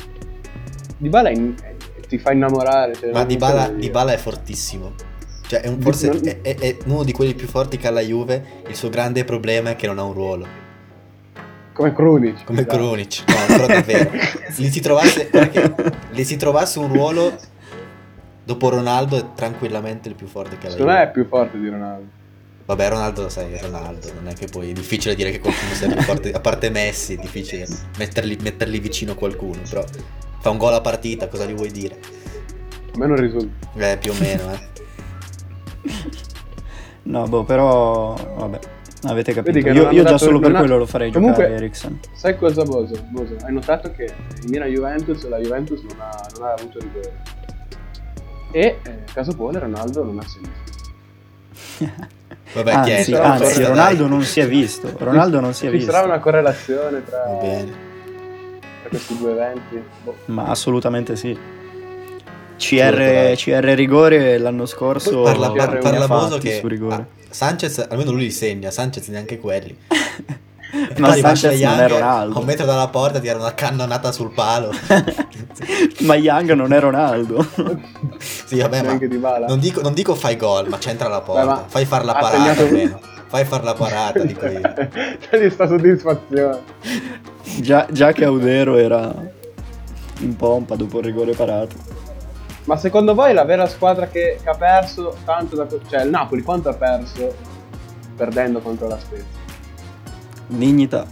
in- è- ti fa innamorare. cioè, Ma dire. Dybala è fortissimo. Cioè, è un- Di- forse non- è, è- è uno di quelli più forti che ha la Juve. Il suo grande problema è che non ha un ruolo. Come Krunic. Come esatto. Krunic. No, però davvero. Gli si trovasse, perché gli si trovasse un ruolo dopo Ronaldo è tranquillamente il più forte che ha Secondo me è più forte di Ronaldo. Vabbè, Ronaldo, sai, è Ronaldo. Non è che poi è difficile dire che qualcuno sia più forte. A parte Messi, è difficile metterli, metterli vicino a qualcuno. Però fa un gol a partita, cosa gli vuoi dire? A me non risulta. Eh, più o meno, eh. No, boh, però vabbè, avete capito. Io, io già solo per quello lo farei Comunque- giocare Eriksen. Sai cosa, Boso? Boso, hai notato che in Milan Juventus la Juventus non ha, non ha avuto rigore. E eh, caso pone Ronaldo non ha segnato. Vabbè, anzi, però, anzi, dai. Ronaldo non si è visto. Ronaldo non si è Ci visto. sarà una correlazione tra, Va bene. tra questi due eventi? Boh. Ma assolutamente sì. CR, dai. CR rigore l'anno scorso Poi parla, CR par- ne ha parla Boso che su rigore. ah, Sanchez, almeno lui li segna, Sanchez neanche quelli. E Ma Sanchez Ashley non è Young, Ronaldo. Un metro dalla porta tira una cannonata sul palo. Ma Young non è Ronaldo. sì, vabbè, ma non dico, non dico fai gol, ma c'entra la porta. Beh, Fai far la parata segnato- almeno. Fai far la parata, dico io. C'è di sta soddisfazione. già, già che Audero era in pompa dopo il rigore parato. Ma secondo voi la vera squadra che, che ha perso tanto da... Cioè il Napoli quanto ha perso perdendo contro la Spezia? Dignità.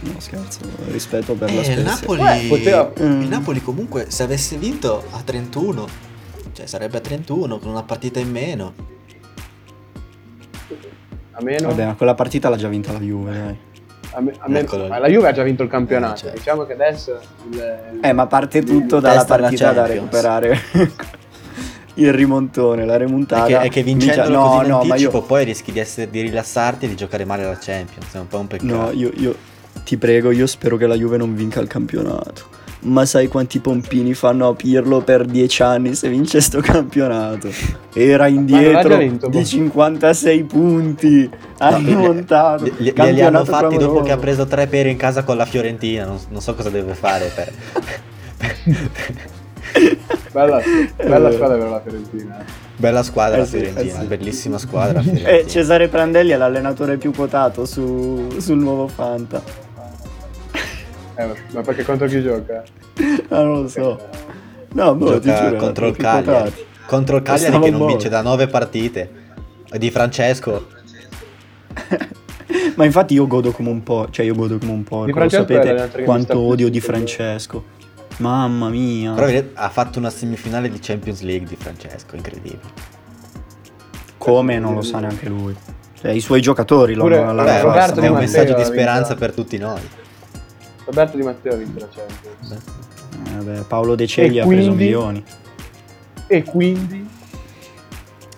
No scherzo, rispetto per la Eh, il Spezia. Napoli, Beh, poteva- Mm. il Napoli comunque se avesse vinto a 31, cioè sarebbe a 31 con una partita in meno. A meno... Vabbè, ma quella partita l'ha già vinta la Juve, dai. A me- a me- la Juve ha già vinto il campionato. Eh, certo. Diciamo che adesso... Il, Eh, ma parte tutto dalla Testa alla partita da recuperare il rimontone, la È remontata. che, è che vincendo no, così in no, ma anticipo io, poi rischi di, essere, di rilassarti e di giocare male alla Champions. È un po' un peccato. no, io, io ti prego, io spero che la Juve non vinca il campionato. Ma sai quanti pompini fanno a Pirlo per dieci anni se vince sto campionato? Era indietro vinto, boh. di 56 punti. Ha No, rimontato. Gli- glieli Campionato hanno fatti dopo clamoroso. che ha preso tre pere in casa con la Fiorentina. Non, non so cosa deve fare per. Bella, bella Eh. squadra per la Fiorentina. eh. Bella squadra Eh la sì, Fiorentina, eh sì. bellissima squadra. la E Fiorentina. Cesare Prandelli è l'allenatore più quotato su- sul nuovo Fanta. Eh, ma perché contro chi gioca? Ah, non lo so. No, boh, ti Gioca giuro, contro il Cagliari. Contro il Cagliari che non boh. vince da nove partite. Di Francesco. Ma infatti io godo come un po', cioè io godo come un po'. Di Lo sapete quanto odio di. Francesco. Mamma mia. Però ha fatto una semifinale di Champions League di Francesco, incredibile. Come non lo sa neanche lui. Cioè, i suoi giocatori lo hanno è un messaggio di speranza per tutti noi. Roberto Di Matteo ha vinto la Champions. Eh, vabbè, Paolo De Cegli E ha preso milioni. E quindi?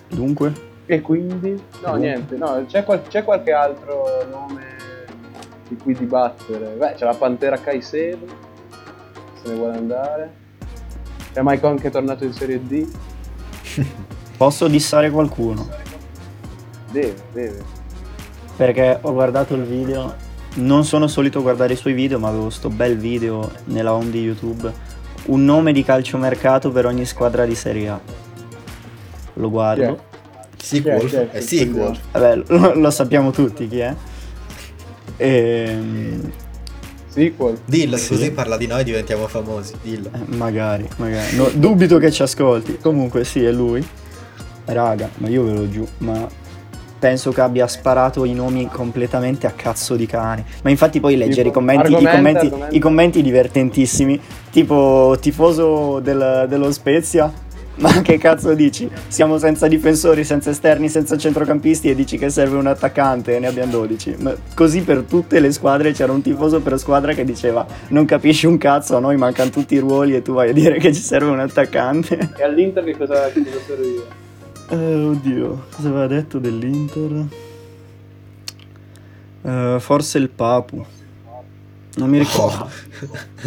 Dunque? E quindi? No, Mm. niente, no, c'è, qual- c'è qualche altro nome di cui dibattere. Beh, c'è la Pantera Caicedo, se ne vuole andare. C'è Maicon che è tornato in Serie D. Posso dissare qualcuno? Deve, deve. Perché ho guardato il video. Non sono solito guardare i suoi video, ma avevo sto bel video nella home di YouTube. Un nome di calciomercato per ogni squadra di Serie A. Lo guardo. Sequel, Chi è? Chi è? sequel. Vabbè, lo, lo sappiamo tutti chi è. Ehm, Sequel. Dillo, Sì. così parla di noi e diventiamo famosi. Dillo. eh, magari, magari. No, dubito che ci ascolti. Comunque, sì, è lui. Raga, ma io ve lo giù, ma penso che abbia sparato i nomi completamente a cazzo di cane. Ma infatti poi leggere Tipo, i commenti, i commenti, i commenti divertentissimi, tipo tifoso del- dello Spezia. Ma che cazzo dici? Siamo senza difensori, senza esterni, senza centrocampisti e dici che serve un attaccante e ne abbiamo 12. Ma così per tutte le squadre c'era un tifoso per squadra che diceva non capisci un cazzo, a noi mancano tutti i ruoli e tu vai a dire che ci serve un attaccante. E all'Inter che cosa, che cosa serviva? Eh, oddio, cosa aveva detto dell'Inter? Eh, forse il Papu. Non mi ricordo.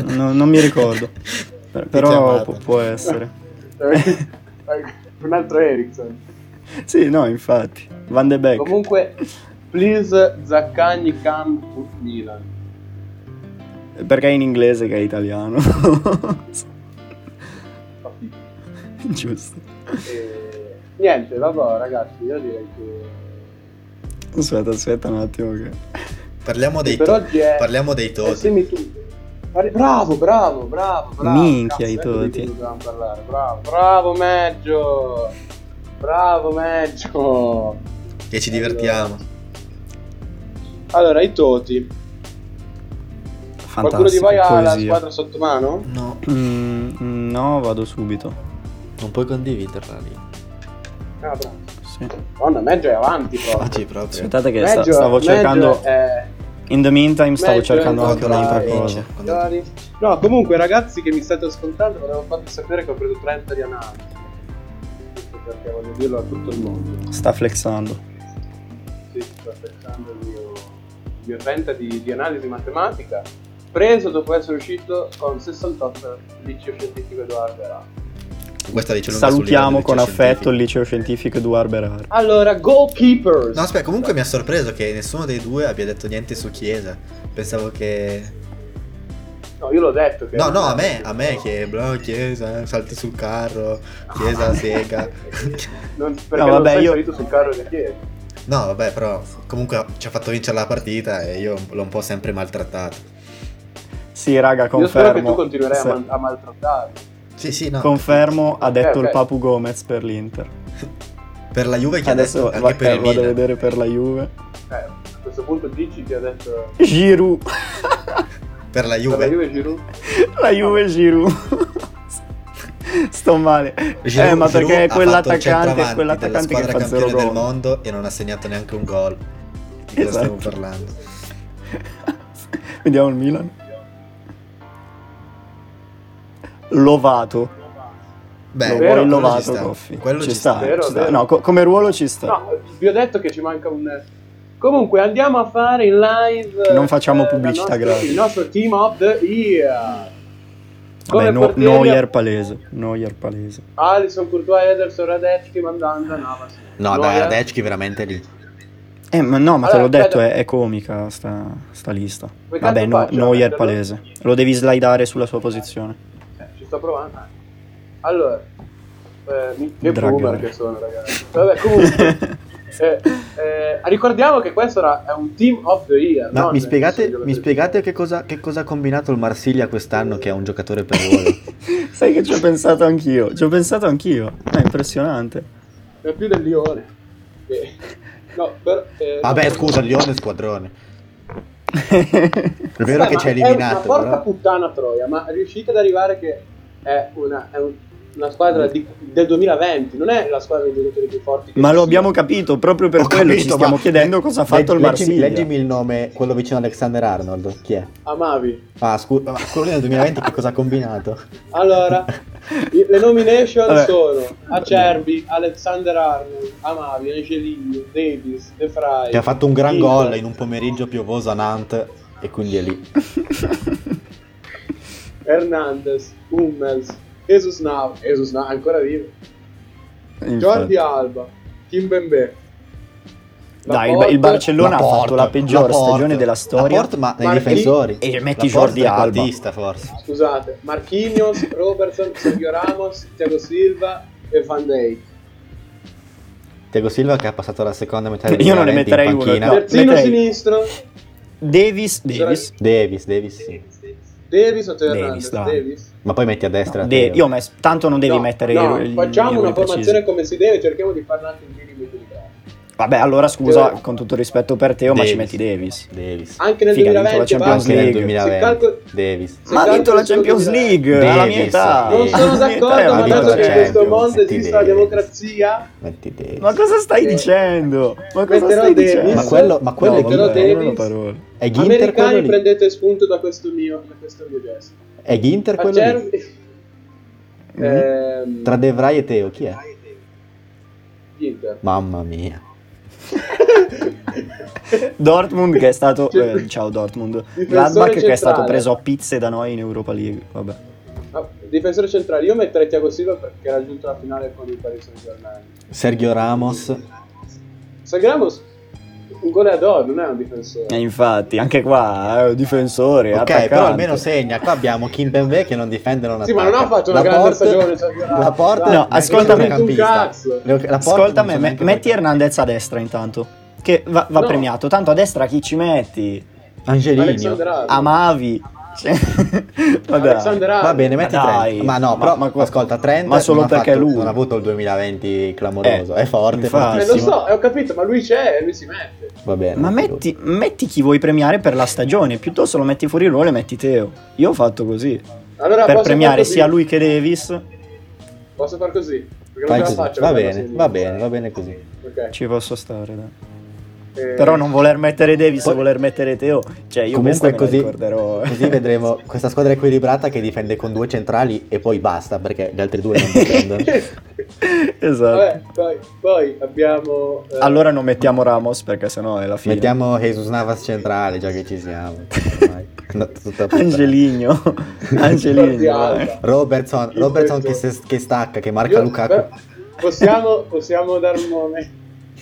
No, non mi ricordo. Per- però chiamata. pu- può essere. un altro Ericsson. Sì, no, infatti. Van de Beek. Comunque, please Zaccagni come to Milan. Perché è in inglese che è italiano. Giusto. E... Niente, vabbè ragazzi, io direi che... Aspetta, aspetta un attimo che... Parliamo dei, to- è... parliamo dei. Pare- Bravo, bravo, bravo, bravo. Minchia, i toti. chi dobbiamo parlare. Bravo, bravo Meggio. Bravo Meggio. Che ci divertiamo. Allora, i toti. Qualcuno di Fantastico, voi ha la squadra sotto mano? No, Mm, no, vado subito. non puoi condividerla lì. Ah, bravo. Sì. Madonna, Meggio è avanti proprio. Oggi proprio. Aspettate che sta- stavo cercando... è- In the meantime stavo Meggio cercando anche un'altra cosa. No, comunque ragazzi che mi state ascoltando, volevo farvi sapere che ho preso 30 di analisi. Perché voglio dirlo a tutto il mondo. Sta flexando. Sì, sto pensando il mio, il mio 30 di, di analisi matematica, preso dopo essere uscito con 68 liceo scientifico Edoardo Erasmo. Salutiamo con affetto il liceo scientifico Edoardo Berard. Allora, goalkeepers! No, aspetta, comunque mi ha sorpreso che nessuno dei due abbia detto niente su Chiesa. Pensavo che. No, io l'ho detto che... No, no, a me, a me che bro, Chiesa, salti sul carro, Chiesa, sega. Non, perché No, non vabbè, sei io- salito sul carro che chiedi. No, vabbè, però comunque ci ha fatto vincere la partita e io l'ho un po' sempre maltrattato. Sì, raga, Io spero che confermo. tu continuerai a, Se- mal- a maltrattarmi. Sì, sì, no. Confermo, ha detto ok. il Papu Gomez per l'Inter. Per la Juve che Adesso ha detto va- anche per eh, vado a vedere per la Juve. Eh, a questo punto dici che ha detto... Giroud. Per la Per la Juve. Juve Giroud? la Juve Giroud. Sto male. Giroud- eh, ma Giroud perché è quell'attaccante, è quell'attaccante della che squadra fa campione del mondo e non ha segnato neanche un gol. Di cosa stiamo Esatto. parlando? Vediamo il Milan. Lovato. Beh, vero, quello lovato, ci sta. Coffi? Quello ci, ci sta. sta. Vero, ci sta. No, co- come ruolo ci sta. No, vi ho detto che ci manca un... Comunque andiamo a fare in live... Non facciamo eh, pubblicità gratis. Il nostro team of the year. Vabbè, Come no, portieri- Neuer palese. Neuer palese. Alisson, Courtois, Ederson, Radecki, Mandanda, Navas. No, dai, Neuer. Radecki veramente lì. Eh, ma no, ma te Allora, l'ho detto, è, è comica sta, sta lista. Vabbè, no, Neuer palese. Lo devi slidare sulla sua posizione. Sto provando. Allora, eh, mi- che boomer che sono, ragazzi. Vabbè, comunque, eh, eh, ricordiamo che questo era, è un team of the year. No, mi spiegate, mi spiegate che, cosa, che cosa ha combinato il Marsiglia quest'anno che è un giocatore per ruolo? Sai che ci ho pensato anch'io. Ci ho pensato anch'io. È impressionante. È più del Lione. Eh, no, per, eh, Vabbè, scusa, Lione è squadrone. È vero Vabbè, che ci ha È eliminato, una porca però. puttana troia, ma riuscite ad arrivare che è una, è un- una squadra di- del 2020, non è la squadra dei giocatori più forti. Ma ci lo abbiamo capito, proprio per Ho quello ci capito, stiamo ma- chiedendo cosa ha fatto il Leggimi- Marsiglia. Leggimi il nome, quello vicino a Alexander Arnold. Chi è? Amavi. Ah, scusa, ma quello nel 2020 che cosa ha combinato? Allora, le nomination Vabbè. sono Acerbi, Alexander Arnold, Amavi, Angelino, Davis, De Vrij. Che ha fatto un gran gol in un pomeriggio piovoso a Nantes e quindi è lì. Hernandez, Hummels, Jesus Nav, Jesus Nav ancora vivo. Infatti. Jordi Alba, Kimbembe. Dai, il, il Barcellona ha fatto la peggior Laporte. stagione della storia. Laporte, ma nei Marchi- difensori. e metti Jordi Alba. forse. Scusate, Marquinhos, Robertson, Sergio Ramos, Thiago Silva e Van Dijk. Tiago Silva che ha passato la seconda metà del Io non ne 2020 metterei in uno, panchina. no. Terzino metterei- sinistro, Davis, Davis. Davis, Davis sì. Davis o Teo Davis. Davis. Ma poi metti a destra. No, De- io ho messo, tanto non devi No, mettere no, i, facciamo una formazione precisi. come si deve, cerchiamo di farla anche in equilibrati. Vabbè, allora scusa, Teo- con tutto rispetto per Teo, ma ci Davis. metti Davis. Davis. Anche nel Figa, ha vinto la 2020 Champions basta. Anche nel League. 2020. Si calcola- Davis. Ma ha vinto la Champions 2020. League alla mia Davis, età. Davis. Non sono d'accordo, ha ma vinto dato la che in Champions, questo Champions. mondo metti esiste la Davis. democrazia, Metti Davis. Ma cosa stai dicendo? Ma cosa Metterò stai Davis. dicendo? Ma quello, ma quello No, è Ginter. Davis. parole. È Ginter quello americani prendete spunto da questo mio, da questo mio gesto. È Ginter quello lì. Mm. ehm, Tra De Vrij e Teo, chi è? Inter. Mamma mia. Dortmund che è stato eh, ciao Dortmund Gladbach che è stato centrale. preso a pizze da noi in Europa League vabbè Ah, difensore centrale, io metterei Thiago Silva perché ha raggiunto la finale con il Paris Saint Germain. Sergio Ramos. Sergio Ramos un goleador, non è un difensore. E infatti, anche qua è un difensore. Ok, attaccante. però almeno segna. Qua abbiamo Kim Benve che non difende non Sì, ma non ha attacca. fatto una La grande Porte- stagione. La porta No, ascoltami. Un cazzo. Ascolta me, me- metti Hernandez a destra intanto. Che va, va No. premiato. Tanto a destra chi ci metti? Angelino. Amavi. Va bene, metti Ma. Trent. Ma no, Ma- però ma- ascolta, Trent ma solo non ha perché fatto- lui. non ha avuto il 2020 clamoroso. Eh, è forte. Eh, lo so, ho capito, ma lui c'è e lui si mette. Va bene. Ma metti, metti chi vuoi premiare per la stagione, piuttosto lo metti fuori ruolo e metti Teo. Io ho fatto così. Allora per posso premiare così? sia lui che Davis, Posso far così? Perché Fai non ce così. la faccio. Va bene, va bene, va bene così. Ok. ci posso stare. dai. Eh, Però non voler mettere Davis Poi- e voler mettere Teo, cioè io Comunque così, così vedremo questa squadra equilibrata che difende con due centrali e poi basta perché gli altri due non difendono. esatto. Vabbè, poi, poi abbiamo... eh, Allora non mettiamo Ramos perché sennò è la fine. Mettiamo Jesus Navas centrale, già che ci siamo. Angeligno. Angeligno. Robertson, Robertson che, se- che stacca, che marca io- Lukaku. beh, possiamo, possiamo dare un nome?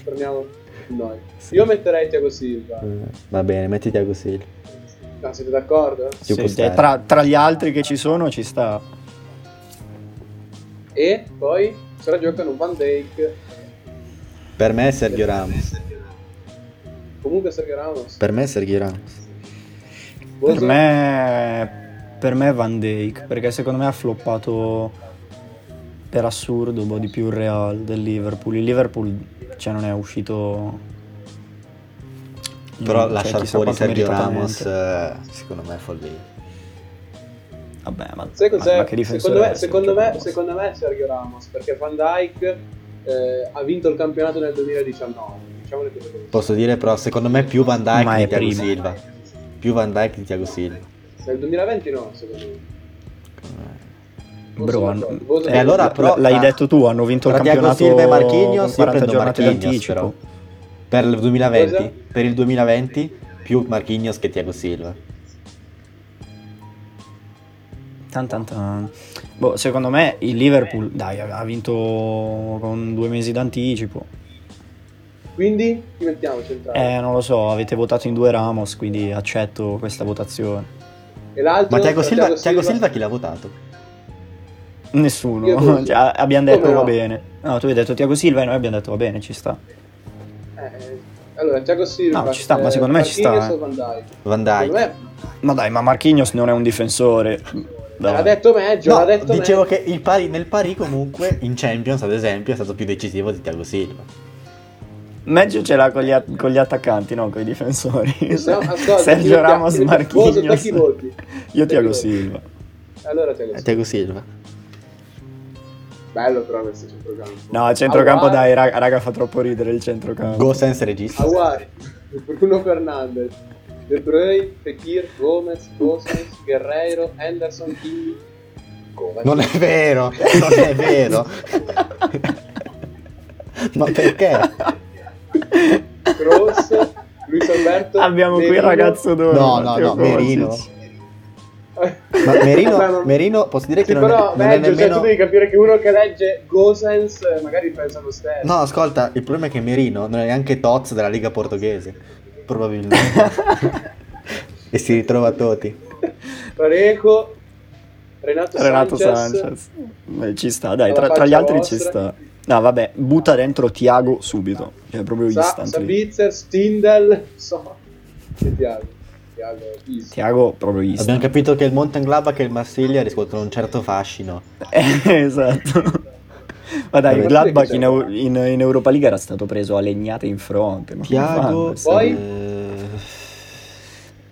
Prendiamo noi. Io metterei Thiago Silva. Eh, Va bene, metti Thiago Silva. No, siete d'accordo? Sì, tra, tra gli altri che ci sono ci sta. E poi se la giocano Van Dijk. Per me è Sergio Ramos. Comunque Sergio Ramos. Per me è Sergio Ramos. Bosa? Per me, per me Van Dijk, perché secondo me ha floppato per assurdo un po' di più il Real del Liverpool. Il Liverpool cioè, non è uscito... Però cioè, lasciare chissà fuori Sergio Ramos, eh, secondo me è follia. Vabbè, ma, Sai ma- cos'è? ma che difensore secondo, me, è secondo, Sergio me, Ramos? secondo me è Sergio Ramos perché Van Dijk eh, ha vinto il campionato nel 2019. Diciamo le cose così. Posso dire però, secondo me più Van Ma di prima. Silva. Più Van Dijk di Thiago Silva. Nel 2020 no, secondo me. Bro, Sono hanno- d'accordo. Voto E allora per- però- l'hai tra- detto tu, hanno vinto il campionato Silva e io 40 prendo giornate d'anticipo. però. Per il 2020, Cosa? per il 2020 più Marquinhos che Thiago Silva. Tan, tan, tan. Boh, secondo me il Liverpool, dai, ha vinto con due mesi d'anticipo. Quindi chi mettiamo centrale? Eh, non lo so, avete votato in due Ramos, quindi accetto questa votazione. e l'altro? Ma Thiago tra Silva, Thiago Silva chi l'ha votato? Nessuno. Cioè, abbiamo detto Come va no? bene. No, tu hai detto Tiago Silva e noi abbiamo detto va bene, ci sta. Eh, allora, Thiago Silva. No, ci sta, ma secondo me ci sta, Marquinhos eh. o Van Dijk? Van Dijk. me Ma dai, ma Marquinhos non è un difensore. Dai. l'ha detto meglio, No, l'ha detto dicevo meglio. che il pari, nel pari comunque in Champions ad esempio è stato più decisivo di Thiago Silva. Meglio ce l'ha con gli, a- con gli attaccanti, no, con i difensori. Possiamo- ascolta, Sergio? Ramos, voti? Io Tiago? Silva. Allora Thiago È Silva. Thiago Silva. Bello però questo centrocampo. No, il centrocampo Aguar- dai, raga, raga, fa troppo ridere il centrocampo. Go senza regista. Aguar, Bruno Fernandes, De Bruyne, Fekir, Gomez, Gosens, Guerreiro, Henderson, King. Kovacic. Non è vero, non è vero. Ma perché? Kroos, Luis Alberto. Abbiamo qui il Merino. ragazzo d'oro. No, no, no, Merino. Kovacic. Ma Merino, ma- Merino posso dire che Sì, non, però è, non è meglio, cioè, nemmeno... tu devi capire che uno che legge Gosens eh, magari pensa lo stesso. No, ascolta, il problema è che Merino non è neanche Tots della Liga Portoghese. Probabilmente. e si ritrova a Toti. Parejo, Renato, Renato Sanchez. Sanchez. Beh, ci sta, dai, tra, tra gli altri ci vostra. sta. No, vabbè, butta dentro Tiago subito. Cioè, proprio Sa- instant. lì. Sabitzer, Stindel, so. E Thiago. Thiago, easy. Tiago proprio instant. Abbiamo capito che il Mönchengladbach e il Marsiglia riscuotono un certo fascino. Eh, esatto. Ma dai, il Vabbè, Gladbach in, Eu- in- in Europa League era stato preso a legnate in fronte. Tiago... Poi? eh,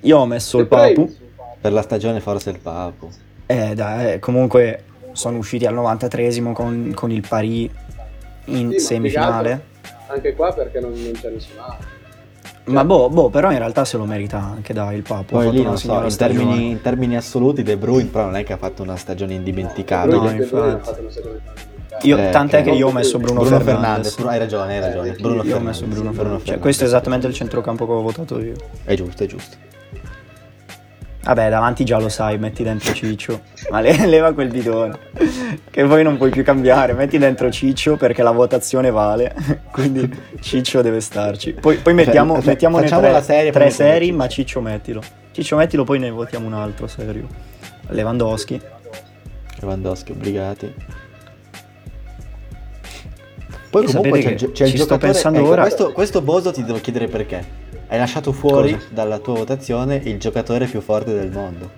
Io ho messo il E poi- Papu. per la stagione forse il Papu. Eh, dai, eh, comunque sono usciti al 93esimo con, con il Paris in Sì, semifinale. Anche qua perché non, non c'è nessun altro. Ma boh, boh, però in realtà se lo merita anche, dai, il Papu. ha Poi lì non so, in termini, in termini assoluti De Bruyne però non è che ha fatto una stagione indimenticabile. No, infatti. Io, Eh, tant'è che- che io ho messo Bruno, Bruno Fernandes. Fernandes, hai ragione, hai ragione. Eh, Bruno Io ho Fernandes. messo Bruno Fernandes. Cioè, questo è esattamente il centrocampo che ho votato io. È giusto, è giusto. Vabbè, davanti già lo sai, metti dentro Ciccio. Ma le- leva quel bidone. Che poi non puoi più cambiare. Metti dentro Ciccio perché la votazione vale. Quindi Ciccio deve starci. Poi, poi mettiamo, Aspetta, mettiamone tre, la serie, tre seri, Ciccio. ma Ciccio mettilo. Ciccio mettilo, poi ne votiamo un altro serio. Lewandowski. Lewandowski, obbligati. Poi Io comunque c'è, il che c'è il ci sto giocatore... pensando ecco, ora. Questo, questo Boso ti devo chiedere perché. Hai lasciato fuori Cosa? dalla tua votazione il giocatore più forte del mondo.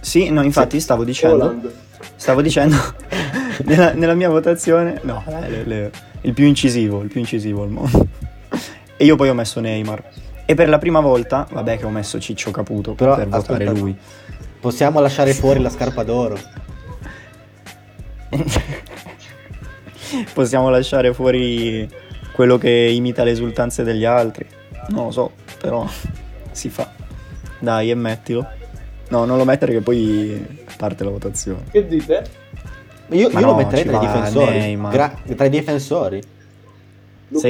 Sì, no, infatti stavo dicendo. Holland. Stavo dicendo. nella, nella mia votazione. No, dai, le- le- il più incisivo, il più incisivo al mondo. E io poi ho messo Neymar. E per la prima volta, vabbè che ho messo Ciccio Caputo Però, per votare aspetta. lui. Possiamo lasciare fuori la scarpa d'oro. Possiamo lasciare fuori quello che imita le esultanze degli altri. Non lo so, però si fa. Dai, e mettilo. No, non lo mettere che poi parte la votazione. Che dite? Io, Ma io no, lo metterei tra i difensori. Neymar. Gra- tra i difensori. Sei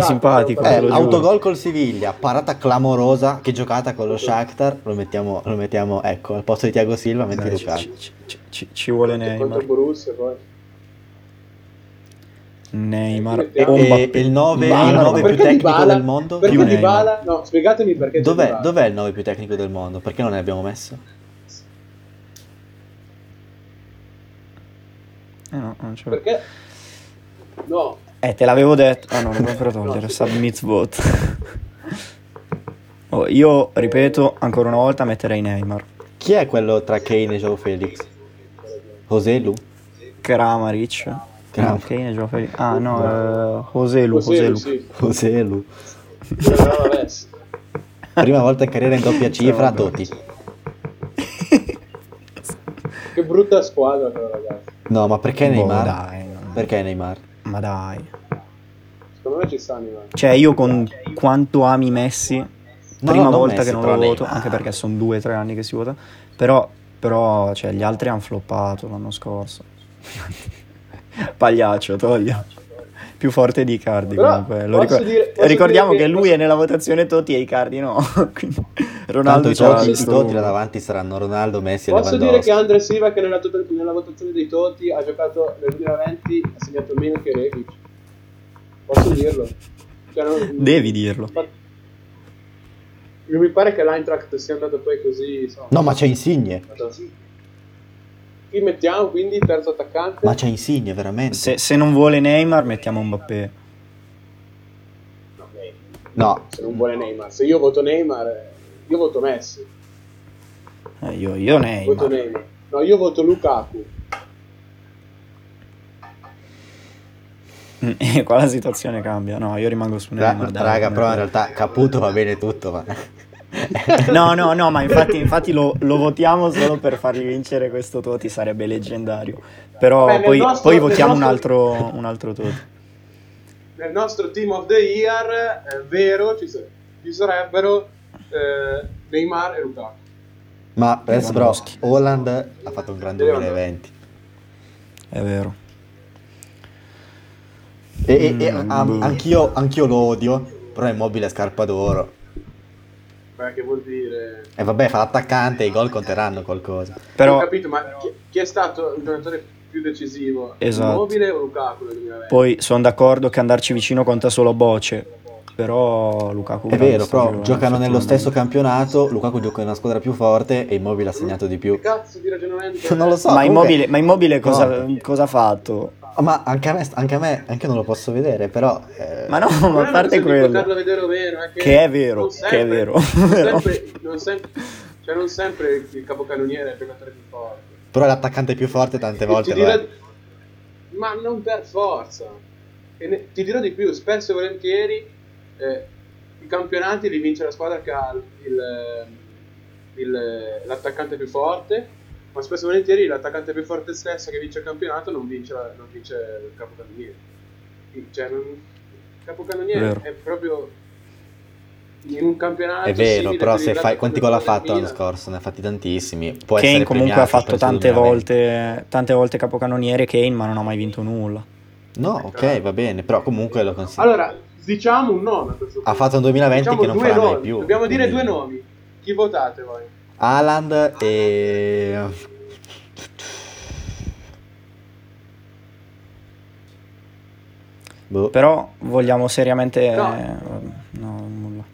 Lukaku, simpatico, Eh, autogol col Siviglia, parata clamorosa che giocata con lo Shakhtar, lo mettiamo, lo mettiamo ecco, al posto di Thiago Silva metti Dai, Lukaku. ci, ci- ci- ci- vuole Contro Neymar. il Borussia poi. Neymar. E- E, Mbappé. il 9, Neymar, il ma nove più perché tecnico Dybala- del mondo? Perché Più Di Neymar. Bala? No, spiegatemi perché c'è Dov'è, Dybala. dov'è il 9 più tecnico del mondo? Perché non ne abbiamo messo? Eh no, non l'ho. Perché? No, Eh, te l'avevo detto. Ah no, lo devo togliere. Submit vote. Oh, io ripeto ancora una volta metterei Neymar. Chi è quello tra Kane e Joe Felix? Joselu? Kramaric. Kram- No, Kane e Joao Felix. Ah no, eh, Joselu, Joselu, Joselu. sì. Prima volta in carriera in doppia cifra. Totti. Che brutta squadra però ragazzi. No, ma perché Boh, Neymar? dai, no. Perché Neymar? Ma dai. Secondo me ci sta Neymar. Cioè, io con quanto ami Messi, No, prima no, volta Messi, che non lo voto, Neymar. anche perché sono due o tre anni che si vota, però, però cioè, gli altri hanno floppato l'anno scorso. Pagliaccio, toglia. Più forte di Icardi Però comunque. Lo posso ricor- dire- posso ricordiamo che, che- lui posso- è nella votazione Totti e Icardi no. Quindi Tanto Ronaldo Totti, i visto Totti là davanti saranno Ronaldo, Messi e Posso dire che Andre Silva che nella, tot- nella votazione dei Toti ha giocato nel 2020 ha segnato meno che Rebic. Posso dirlo? Cioè, non- Devi dirlo. Non mi pare che l'Eintracht sia andato poi così. insomma. No, ma c'è Insigne. Chi mettiamo quindi terzo attaccante? Ma c'è Insigne, veramente. Se, se non vuole Neymar mettiamo Mbappé. No, Neymar. No, Se non vuole Neymar. Se io voto Neymar, eh, io voto Messi. Eh, io, io Voto Neymar. Neymar. No, io voto Lukaku. E qua la situazione cambia. No, io rimango su ra- Neymar. dai, raga, però in realtà Caputo va bene tutto, ma... No, no, no, ma infatti, infatti lo, lo votiamo solo per fargli vincere questo Toti, sarebbe leggendario. Però Beh, poi, nostro- poi votiamo un, nostro- altro, un altro Toti. Nel nostro Team of the Year, è vero, ci, ci sarebbero eh, Neymar e Lukaku. Ma adesso però. Holland ha fatto un gran Lewandowski. 2020. È vero. E, e- e Mm, boh. anch'io, anch'io lo odio, però è immobile scarpa d'oro. Beh, che vuol dire... E vabbè, fa l'attaccante, i gol conteranno qualcosa. Ho Però capito, ma chi, chi è stato il giocatore più decisivo? Esatto. Immobile o Lukaku nel 2020? poi sono d'accordo che andarci vicino conta solo Boce. Però Lukaku... È vero, però giocano nello stesso campionato, Lukaku gioca in una squadra più forte e Immobile ha segnato di più. Che cazzo di ragionamento? Non lo so. Ma comunque- immobile, ma immobile cosa, cosa ha fatto? Ma anche a me, anche a me, anche non lo posso vedere, però... eh, Ma no, Non ma a parte quello. vedere o meno, è che, Che è vero, non che sempre- è vero. Non sempre, non sempre, cioè non sempre il capocannoniere è il giocatore più forte. Però è l'attaccante più forte tante volte lo dirò- ma non per forza. E ne- ti dirò di più, spesso e volentieri eh, i campionati li vince la squadra che ha il- il- l'attaccante più forte, ma spesso e volentieri l'attaccante più forte stesso che vince il campionato non vince, la- non vince il capocannoniere. Cioè, non- il capocannoniere è proprio in un campionato È vero, però per se fai quanti gol ha fatto l'anno scorso? Ne ha fatti tantissimi. Può Kane essere comunque premiato ha fatto tante 2020. volte, tante volte capocannoniere Kane, ma non ha mai vinto nulla. No, ok, va bene, però comunque lo consiglio. Allora, diciamo un nome a questo punto. ha fatto un 2020 Diciamo che non farà mai nomi. più. Dobbiamo dire quindi- due nomi. Chi votate voi? Haaland e... Boh. Però vogliamo seriamente... No. eh, no, nulla.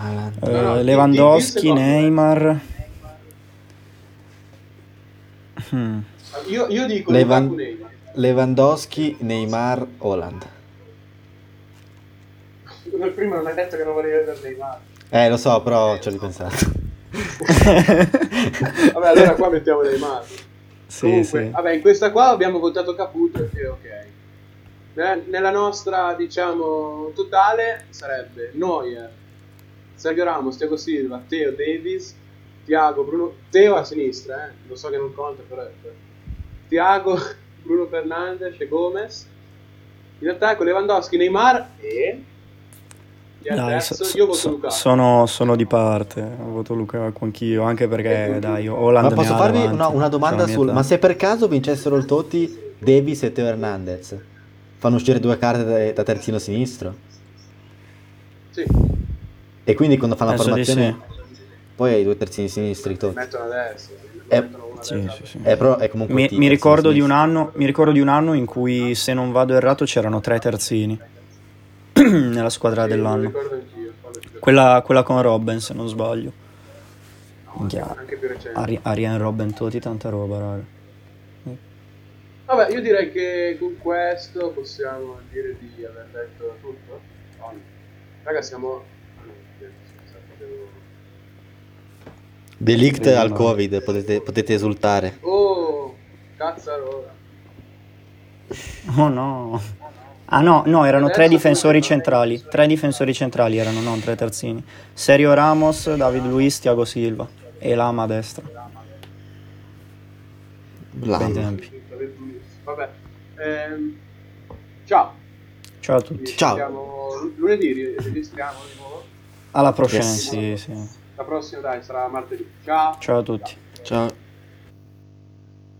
Eh, No, no, Lewandowski, di- di- Neymar... Hmm. Io, io dico Levan- Neymar. Lewandowski, Neymar, Holland. Nel primo non hai detto che non volevi vedere Neymar. Eh, lo so, però ci ho ripensato. Vabbè, allora qua mettiamo Neymar. Sì, Comunque, sì. vabbè, in questa qua abbiamo votato Caputo e ok. Nella, nella nostra, diciamo, totale sarebbe Neuer, Sergio Ramos, Thiago Silva, Teo, Davis, Tiago, Bruno... Teo a sinistra, eh? Lo so che non conta, però... Tiago, Bruno Fernandes e Gomez. In attacco Lewandowski, Neymar e... Dai, so- io voto so- Lukaku. sono, sono di parte, voto Lukaku anch'io, anche perché dai, Holland Ma posso farvi una, una domanda cioè, sul... Ma se per caso vincessero il Totti, Davis e Teo Hernandez, fanno uscire due carte da, da terzino sinistro? Sì, E quindi quando fanno la Penso formazione, poi hai due terzini sinistri Totti. mettono adesso. Eh, mettono una Sì, sì, sì. Eh, però è comunque Mi, un team, mi terzino ricordo di un sinistro. anno, mi ricordo di un anno in cui, se non vado errato, c'erano tre terzini nella squadra dell'anno. Quella, quella con Robben, se non sbaglio. no, minchia. anche più recente. Ari- Arian Robben, Totti, tanta roba, raga. Vabbè, io direi che con questo possiamo dire di aver detto tutto. Oh. Raga, siamo... Delict al. Covid, potete, potete esultare. Oh, cazzarola. Oh no. Ah no, no, erano tre difensori centrali. Tre difensori centrali erano, non tre terzini. Serio Ramos, David Luiz, Thiago Silva. E Lama a destra. Lama. tempi. Vabbè. Ehm, ciao. Ciao a tutti. Ci Ciao. lunedì, ri- registriamo di nuovo. Alla prossima, Yes. sì, sì. La prossima, dai, sarà martedì. Ciao. Ciao a tutti. Ciao.